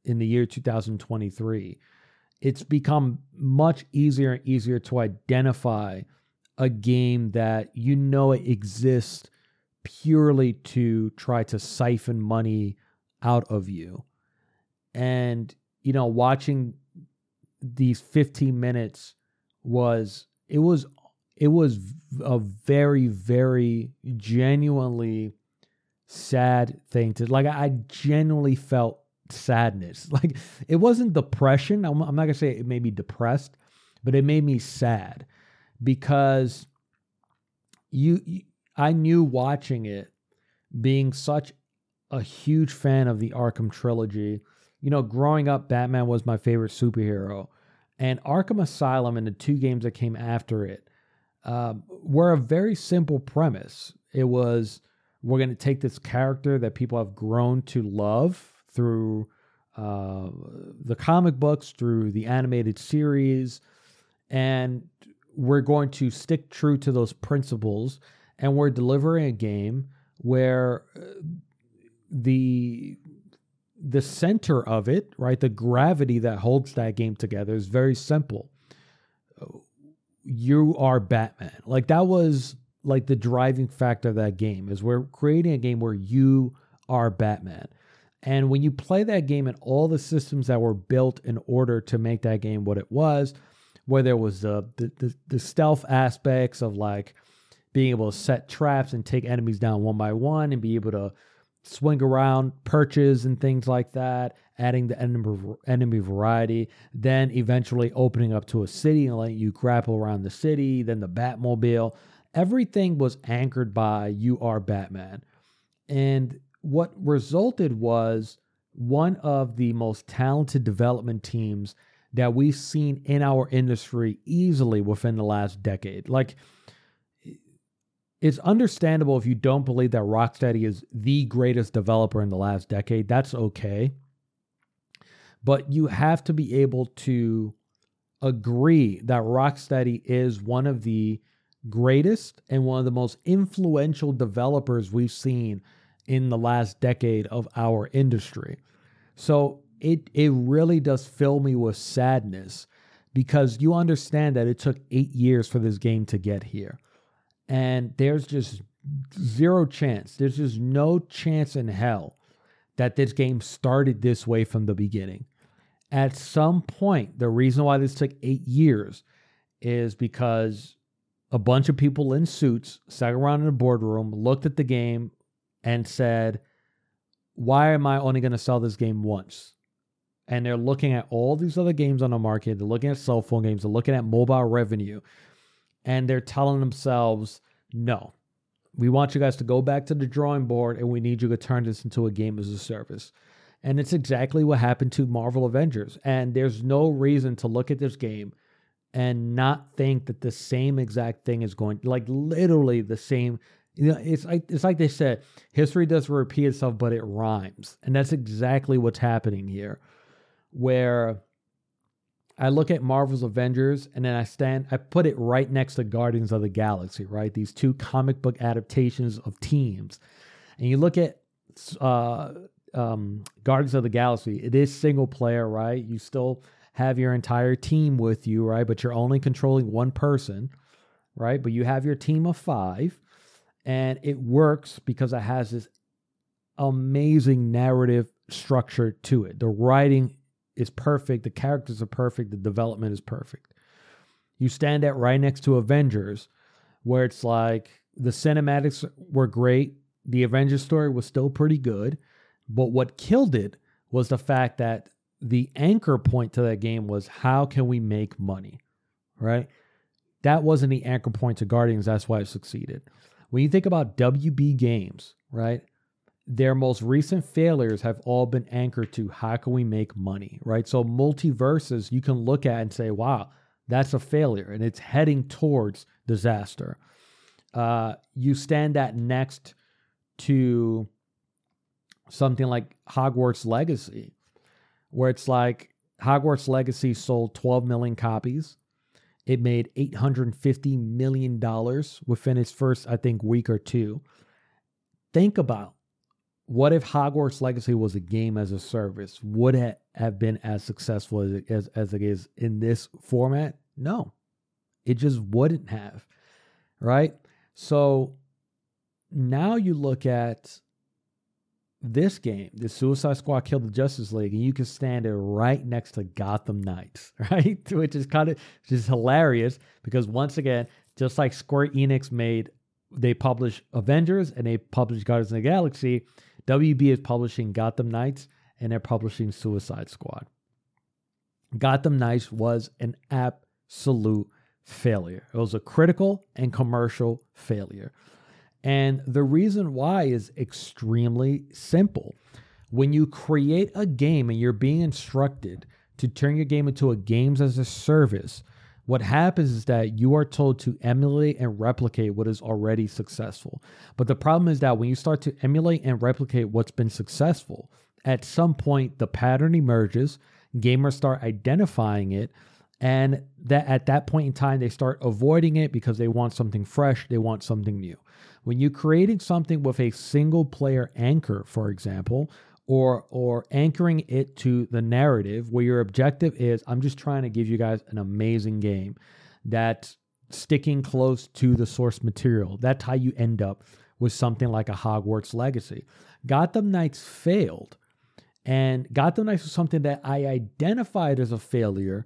in the year 2023, it's become much easier and easier to identify a game that you know it exists purely to try to siphon money out of you. And, you know, watching these 15 minutes was, it was, it was a very, very genuinely sad thing to, like, I genuinely felt sadness. *laughs* Like, it wasn't depression. I'm, I'm not to say it made me depressed, but it made me sad because you, you I knew watching it, being such a huge fan of the Arkham trilogy. You know, growing up, Batman was my favorite superhero. And Arkham Asylum and the two games that came after it uh, were a very simple premise. It was we're going to take this character that people have grown to love through uh, the comic books, through the animated series, and we're going to stick true to those principles and we're delivering a game where uh, the the center of it, right, the gravity that holds that game together is very simple. You are Batman. Like that was like the driving factor of that game is we're creating a game where you are Batman. And when you play that game and all the systems that were built in order to make that game what it was, whether it was the the, the, the stealth aspects of like being able to set traps and take enemies down one by one and be able to swing around perches and things like that, adding the enemy, enemy variety, then eventually opening up to a city and letting you grapple around the city, then the Batmobile. Everything was anchored by You Are Batman. And what resulted was one of the most talented development teams that we've seen in our industry easily within the last decade. Like, it's understandable if you don't believe that Rocksteady is the greatest developer in the last decade. That's okay. But you have to be able to agree that Rocksteady is one of the greatest and one of the most influential developers we've seen in the last decade of our industry. So it it really does fill me with sadness because you understand that it took 8 years for this game to get here and there's just zero chance. There's just no chance in hell that this game started this way from the beginning. At some point, the reason why this took eight years is because a bunch of people in suits sat around in a boardroom, looked at the game, and said, Why am I only going to sell this game once? And they're looking at all these other games on the market. They're looking at cell phone games. They're looking at mobile revenue and they're telling themselves, no, we want you guys to go back to the drawing board and we need you to turn this into a game as a service. And it's exactly what happened to Marvel Avengers. And there's no reason to look at this game and not think that the same exact thing is going like literally the same you know it's like it's like they said history doesn't repeat itself but it rhymes and that's exactly what's happening here where I look at Marvel's Avengers and then I stand, I put it right next to Guardians of the Galaxy, right? These two comic book adaptations of teams. And you look at uh, um, Guardians of the Galaxy, it is single player, right? You still have your entire team with you, right? But you're only controlling one person, right? But you have your team of five. And it works because it has this amazing narrative structure to it. The writing is perfect. The characters are perfect. The development is perfect. You stand it right next to Avengers, where it's like the cinematics were great. The Avengers story was still pretty good. But what killed it was the fact that the anchor point to that game was how can we make money, right? That wasn't the anchor point to Guardians. That's why it succeeded. When you think about WB games, right? Their most recent failures have all been anchored to how can we make money, right? So MultiVersus you can look at and say, wow, that's a failure and it's heading towards disaster. Uh, you stand that next to something like Hogwarts Legacy, where it's like Hogwarts Legacy sold 12 million copies. It made $850 million within its first, I think, week or two. Think about what if Hogwarts Legacy was a game as a service? Would it have been as successful as it, as, as it is in this format? No, it just wouldn't have. Right? So now you look at this game, the Suicide Squad killed the Justice League, and you can stand it right next to Gotham Knights, *laughs* right? Which is kind of just hilarious because once again, just like Square Enix made, they publish Avengers and they publish Guardians of the Galaxy. WB is publishing Gotham Knights and they're publishing Suicide Squad. Gotham Knights was an absolute failure. It was a critical and commercial failure. And the reason why is extremely simple. When you create a game and you're being instructed to turn your game into a games as a service, what happens is that you are told to emulate and replicate what is already successful. But the problem is that when you start to emulate and replicate what's been successful, at some point the pattern emerges, gamers start identifying it, and that at that point in time they start avoiding it because they want something fresh, they want something new. When you're creating something with a single player anchor, for example, or or anchoring it to the narrative where your objective is I'm just trying to give you guys an amazing game that's sticking close to the source material. That's how you end up with something like a Hogwarts Legacy. Gotham Knights failed. And Gotham Knights was something that I identified as a failure,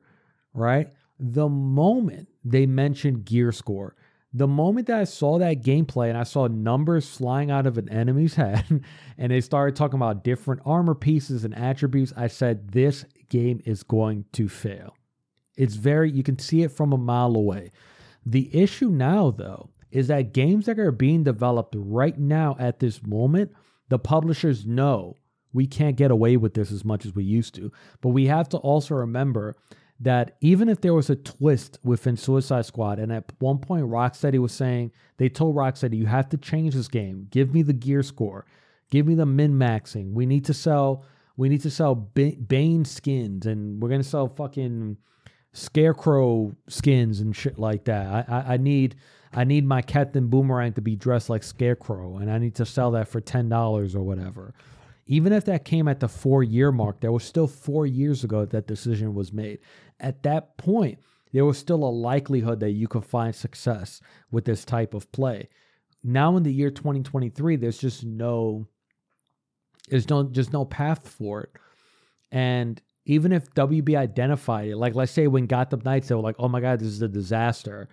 right? The moment they mentioned gear score, the moment that I saw that gameplay and I saw numbers flying out of an enemy's *laughs* head and they started talking about different armor pieces and attributes, I said, this game is going to fail. It's very, you can see it from a mile away. The issue now, though, is that games that are being developed right now at this moment, the publishers know we can't get away with this as much as we used to. But we have to also remember that even if there was a twist within Suicide Squad, and at one point Rocksteady was saying they told Rocksteady, "You have to change this game. Give me the gear score. Give me the min maxing. We need to sell. We need to sell Bane skins, and we're gonna sell fucking Scarecrow skins and shit like that. I, I, I need." I need my Captain Boomerang to be dressed like Scarecrow, and I need to sell that for ten dollars or whatever. Even if that came at the four year mark, there was still four years ago that decision was made at that point, there was still a likelihood that you could find success with this type of play. Now in the year 2023, there's just no there's no just no path for it. And even if WB identified it, like let's say when Gotham Knights, they were like, oh my God, this is a disaster.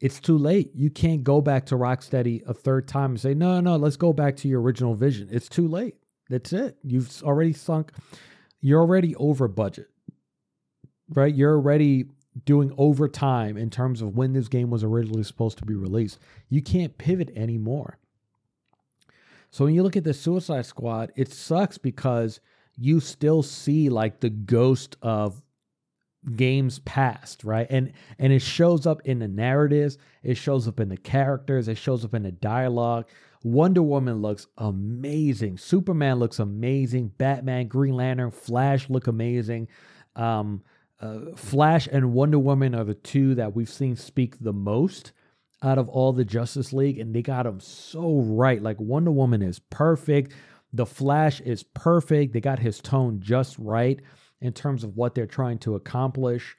It's too late. You can't go back to Rocksteady a third time and say, no, no, let's go back to your original vision. It's too late. That's it. You've already sunk, you're already over budget right? You're already doing overtime in terms of when this game was originally supposed to be released. You can't pivot anymore. So when you look at the Suicide Squad, it sucks because you still see like the ghost of games past, right? And and it shows up in the narratives, it shows up in the characters, it shows up in the dialogue. Wonder Woman looks amazing. Superman looks amazing. Batman, Green Lantern, Flash look amazing. Um, uh, Flash and Wonder Woman are the two that we've seen speak the most out of all the Justice League, and they got them so right. Like Wonder Woman is perfect, the Flash is perfect. They got his tone just right in terms of what they're trying to accomplish.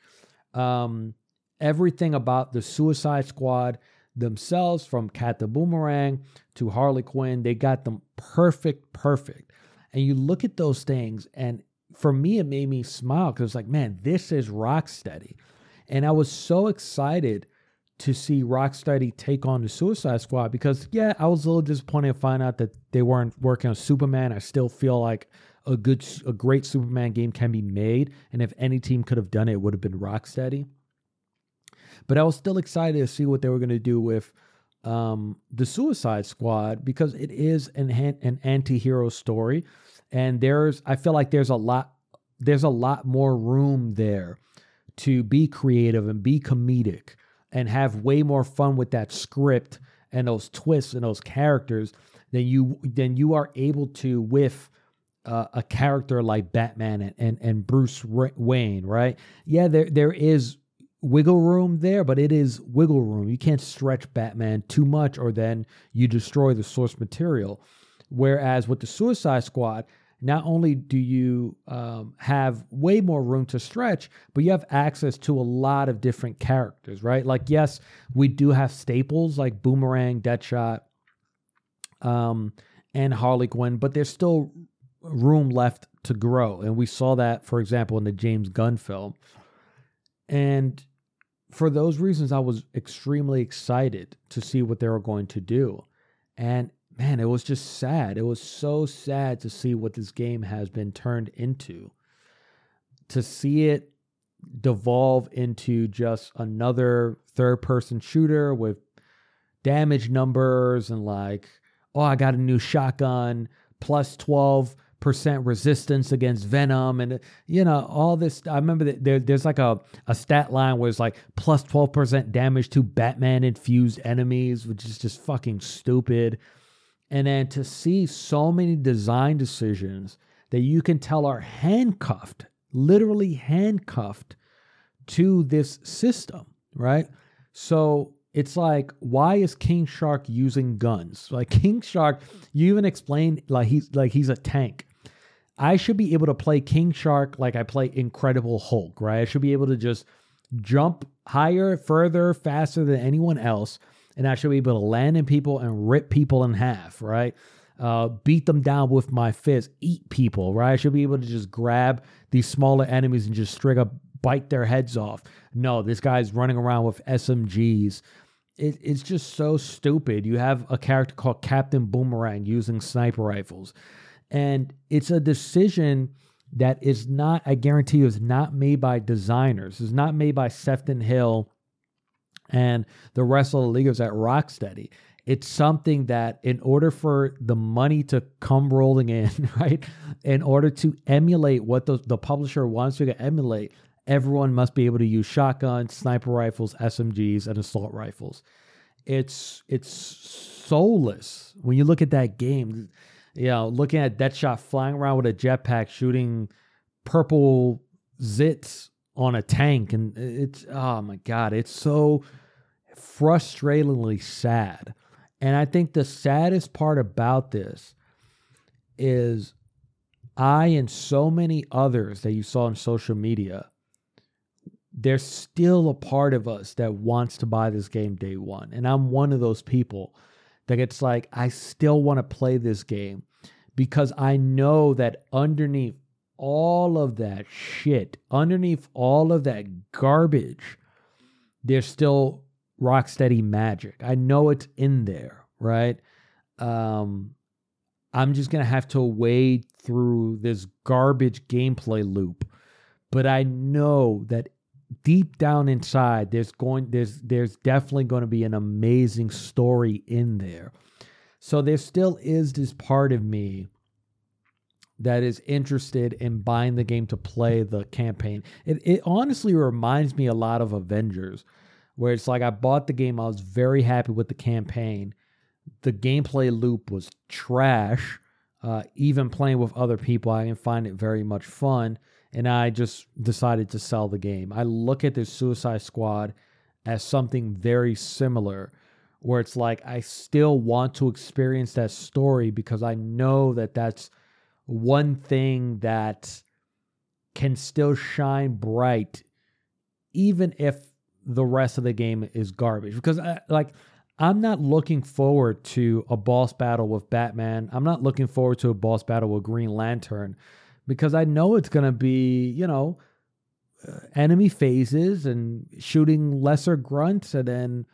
Um, everything about the Suicide Squad themselves, from Cat the Boomerang to Harley Quinn, they got them perfect, perfect. And you look at those things, and for me, it made me smile because it's like, man, this is Rocksteady. And I was so excited to see Rocksteady take on the Suicide Squad because yeah, I was a little disappointed to find out that they weren't working on Superman. I still feel like a good a great Superman game can be made and if any team could have done it, it would have been Rocksteady. But I was still excited to see what they were going to do with um, the Suicide Squad because it is an an anti-hero story and there's I feel like there's a lot there's a lot more room there to be creative and be comedic and have way more fun with that script and those twists and those characters than you than you are able to with uh, a character like Batman and, and and Bruce Wayne, right? Yeah, there there is wiggle room there, but it is wiggle room. You can't stretch Batman too much, or then you destroy the source material. Whereas with the Suicide Squad, not only do you um, have way more room to stretch, but you have access to a lot of different characters, right? Like, yes, we do have staples like Boomerang, Deadshot, um, and Harley Quinn, but there's still room left to grow. And we saw that, for example, in the James Gunn film. And for those reasons, I was extremely excited to see what they were going to do. And man, it was just sad. It was so sad to see what this game has been turned into. To see it devolve into just another third person shooter with damage numbers and like, oh, I got a new shotgun, plus 12 percent resistance against venom and you know all this i remember that there, there's like a, a stat line where it's like plus 12% damage to batman infused enemies which is just fucking stupid and then to see so many design decisions that you can tell are handcuffed, literally handcuffed to this system, right? So it's like, why is King Shark using guns? Like *laughs* King Shark, you even explained like he's like he's a tank. I should be able to play King Shark like I play Incredible Hulk, right? I should be able to just jump higher, further, faster than anyone else and I should be able to land in people and rip people in half, right? Uh, beat them down with my fist, eat people, right? I should be able to just grab these smaller enemies and just straight up bite their heads off. No, this guy's running around with SMGs. It, it's just so stupid. You have a character called Captain Boomerang using sniper rifles. And it's a decision that is not, I guarantee you, is not made by designers. It's not made by Sefton Hill and the rest of the leaguers at Rocksteady. It's something that, in order for the money to come rolling in, *laughs* right, in order to emulate what the, the publisher wants you to emulate, everyone must be able to use shotguns, sniper rifles, SMGs, and assault rifles. It's it's soulless when you look at that game. You know, looking at Deadshot flying around with a jetpack, shooting purple zits on a tank, and it's oh my god, it's so frustratingly sad. And I think the saddest part about this is I and so many others that you saw on social media, there's still a part of us that wants to buy this game day one. And I'm one of those people that it's like, I still want to play this game because I know that underneath all of that shit, underneath all of that garbage, there's still Rocksteady magic. I know it's in there, right? Um, I'm just gonna have to wade through this garbage gameplay loop, but I know that deep down inside, there's going there's there's definitely going to be an amazing story in there. So there still is this part of me that is interested in buying the game to play the campaign. It, it honestly reminds me a lot of Avengers, where it's like I bought the game, I was very happy with the campaign. The gameplay loop was trash. Uh, even playing with other people, I didn't find it very much fun. And I just decided to sell the game. I look at this Suicide Squad as something very similar, where it's like I still want to experience that story because I know that that's one thing that can still shine bright even if the rest of the game is garbage because I, like I'm not looking forward to a boss battle with Batman. I'm not looking forward to a boss battle with Green Lantern because I know it's going to be, you know, uh, enemy phases and shooting lesser grunts, and then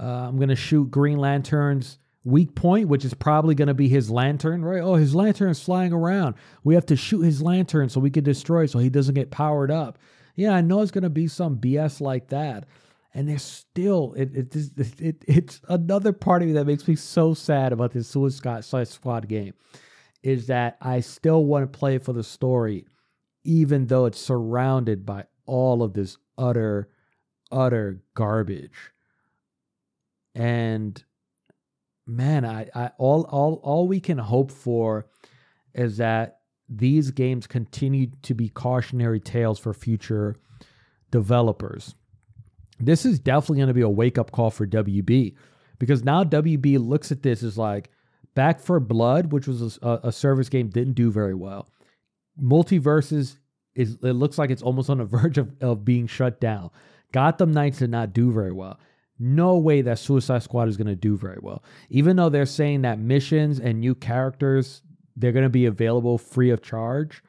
uh, I'm going to shoot Green Lantern's weak point, which is probably going to be his lantern, right? Oh, his lantern's flying around. We have to shoot his lantern so we can destroy it so he doesn't get powered up. Yeah, I know it's going to be some BS like that. And there's still it, it, it, it it's another part of me that makes me so sad about this Suicide Squad game is that I still want to play for the story, even though it's surrounded by all of this utter, utter garbage. And man, I, I all all all we can hope for is that these games continue to be cautionary tales for future developers. This is definitely going to be a wake up call for WB because now WB looks at this as like Back 4 Blood, which was a, a service game, didn't do very well. MultiVersus is it looks like it's almost on the *laughs* verge of, of being shut down. Gotham Knights did not do very well. No way that Suicide Squad is going to do very well. Even though they're saying that missions and new characters they're going to be available free of charge,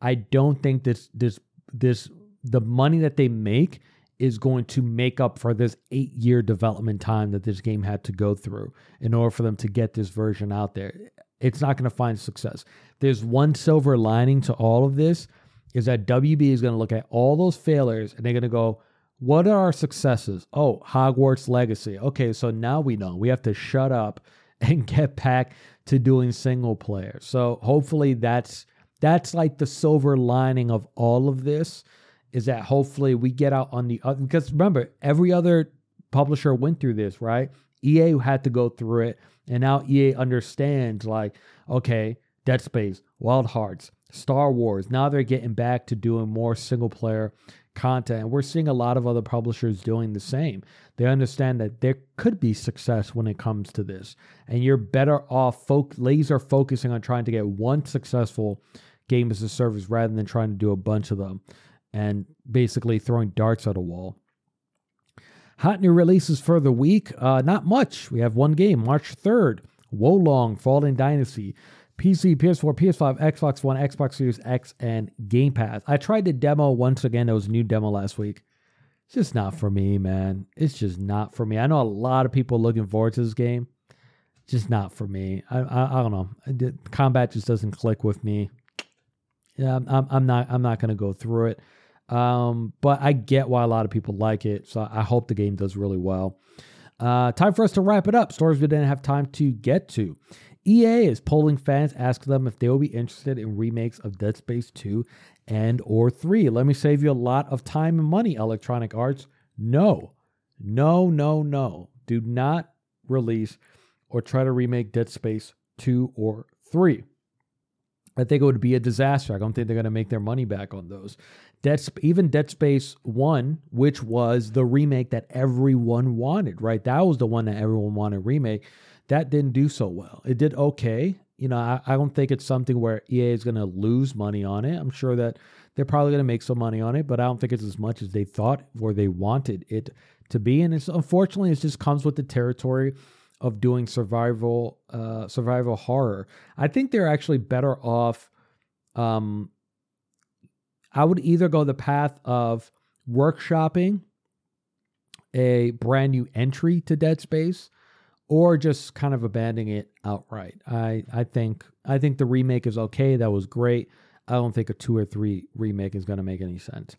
I don't think this this this the money that they make is going to make up for this eight year development time that this game had to go through in order for them to get this version out there. It's not going to find success. There's one silver lining to all of this is that WB is going to look at all those failures and they're going to go, what are our successes? Oh, Hogwarts Legacy. Okay, so now we know we have to shut up *laughs* and get back to doing single player. So hopefully that's that's like the silver lining of all of this is that hopefully we get out on the other because remember every other publisher went through this right ea had to go through it and now ea understands like okay dead space wild hearts star wars now they're getting back to doing more single player content and we're seeing a lot of other publishers doing the same they understand that there could be success when it comes to this and you're better off folk laser focusing on trying to get one successful game as a service rather than trying to do a bunch of them and basically throwing darts at a wall. Hot new releases for the week. Uh, not much. We have one game, March 3rd. Wo Long Fallen Dynasty. PC, PS4, PS5, Xbox One, Xbox Series X, and Game Pass. I tried the demo once again. There was a new demo last week. It's just not for me, man. It's just not for me. I know a lot of people looking forward to this game. Just not for me. I, I, I don't know. Combat just doesn't click with me. Yeah, I'm, I'm not. I'm not to go through it. Um, but I get why a lot of people like it. So I hope the game does really well. Uh, time for us to wrap it up. Stories we didn't have time to get to. EA is polling fans, asking them if they will be interested in remakes of Dead Space 2 and or 3. Let me save you a lot of time and money, Electronic Arts. No. No, no, no. Do not release or try to remake Dead Space 2 or 3. I think it would be a disaster. I don't think they're going to make their money back on those. Dead, even Dead Space 1, which was the remake that everyone wanted, right? That was the one that everyone wanted remake. That didn't do so well. It did okay. You know, I, I don't think it's something where EA is going to lose money on it. I'm sure that they're probably going to make some money on it, but I don't think it's as much as they thought or they wanted it to be. And it's unfortunately, it just comes with the territory of doing survival uh, survival horror. I think they're actually better off um, I would either go the path of workshopping a brand new entry to Dead Space or just kind of abandoning it outright. I I think I think the remake is okay. That was great. I don't think a 2 or 3 remake is going to make any sense.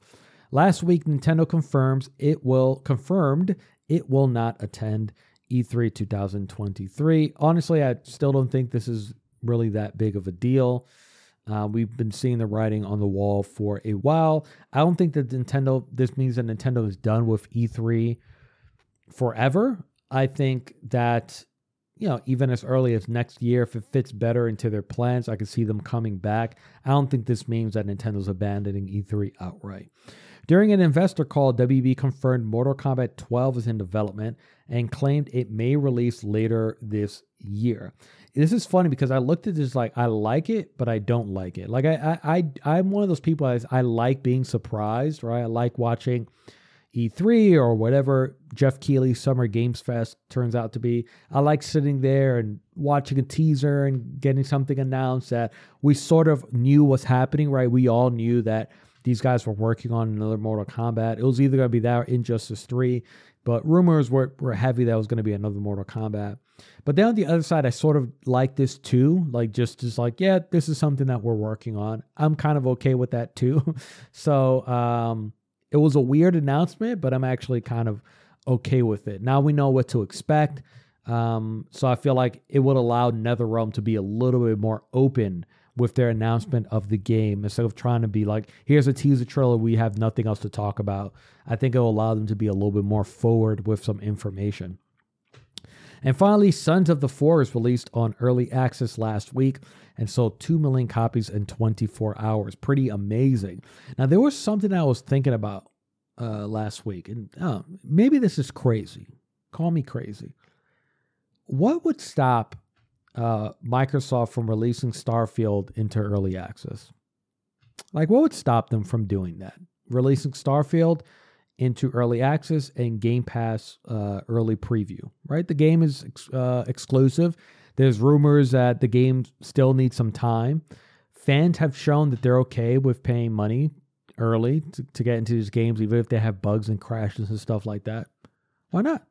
Last week Nintendo confirms it will confirmed it will not attend E3 2023. Honestly, I still don't think this is really that big of a deal. Uh, we've been seeing the writing on the wall for a while. I don't think that Nintendo, this means that Nintendo is done with E3 forever. I think that, you know, even as early as next year, if it fits better into their plans, I could see them coming back. I don't think this means that Nintendo's abandoning E3 outright. During an investor call, WB confirmed Mortal Kombat 12 is in development and claimed it may release later this year this is funny because I looked at this like I like it, but I don't like it. Like I I, I am one of those people I, I like being surprised, right? I like watching E3 or whatever Geoff Keighley Summer Games Fest turns out to be. I like sitting there and watching a teaser and getting something announced that we sort of knew was happening, right? We all knew that these guys were working on another Mortal Kombat. It was either going to be that or Injustice 3, but rumors were, were heavy that it was going to be another Mortal Kombat. But then on the other side, I sort of like this too. Like, just, just like, yeah, this is something that we're working on. I'm kind of okay with that too. *laughs* so, um, it was a weird announcement, but I'm actually kind of okay with it. Now we know what to expect. Um, so I feel like it would allow NetherRealm to be a little bit more open with their announcement of the game instead of trying to be like, here's a teaser trailer, we have nothing else to talk about. I think it'll allow them to be a little bit more forward with some information. And finally, Sons of the Forest released on early access last week and sold 2 million copies in 24 hours. Pretty amazing. Now, there was something I was thinking about uh, last week, and uh, maybe this is crazy. Call me crazy. What would stop uh, Microsoft from releasing Starfield into early access? Like, what would stop them from doing that? Releasing Starfield into early access and Game Pass uh, early preview, right? The game is ex- uh, exclusive. There's rumors that the game still needs some time. Fans have shown that they're okay with paying money early to, to get into these games, even if they have bugs and crashes and stuff like that. Why not?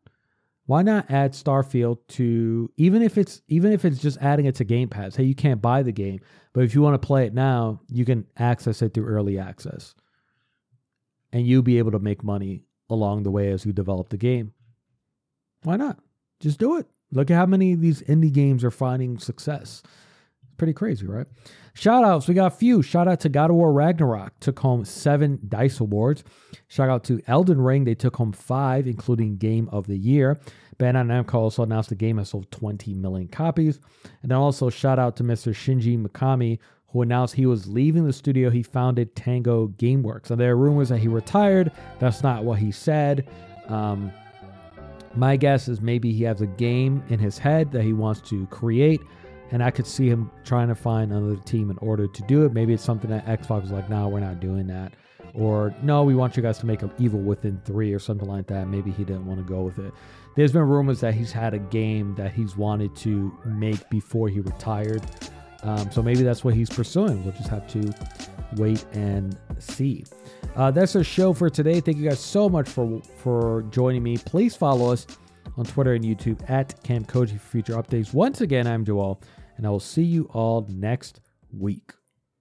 Why not add Starfield to even if it's even if it's just adding it to Game Pass? Hey, you can't buy the game, but if you want to play it now, you can access it through early access. And you'll be able to make money along the way as you develop the game. Why not? Just do it. Look at how many of these indie games are finding success. Pretty crazy, right? Shout outs, we got a few. Shout out to God of War Ragnarok, took home seven DICE awards. Shout out to Elden Ring, they took home five, including Game of the Year. Bandai Namco also announced the game has sold 20 million copies. And then also shout out to Mr. Shinji Mikami, who announced he was leaving the studio he founded Tango Gameworks. And there are rumors that he retired. That's not what he said. Um, my guess is maybe he has a game in his head that he wants to create and I could see him trying to find another team in order to do it. Maybe it's something that Xbox is like, no, we're not doing that. Or no, we want you guys to make an Evil Within 3 or something like that. Maybe he didn't want to go with it. There's been rumors that he's had a game that he's wanted to make before he retired. Um, so maybe that's what he's pursuing. We'll just have to wait and see. Uh, that's our show for today. Thank you guys so much for for joining me. Please follow us on Twitter and YouTube at Camp Koji for future updates. Once again, I'm Joel, and I will see you all next week.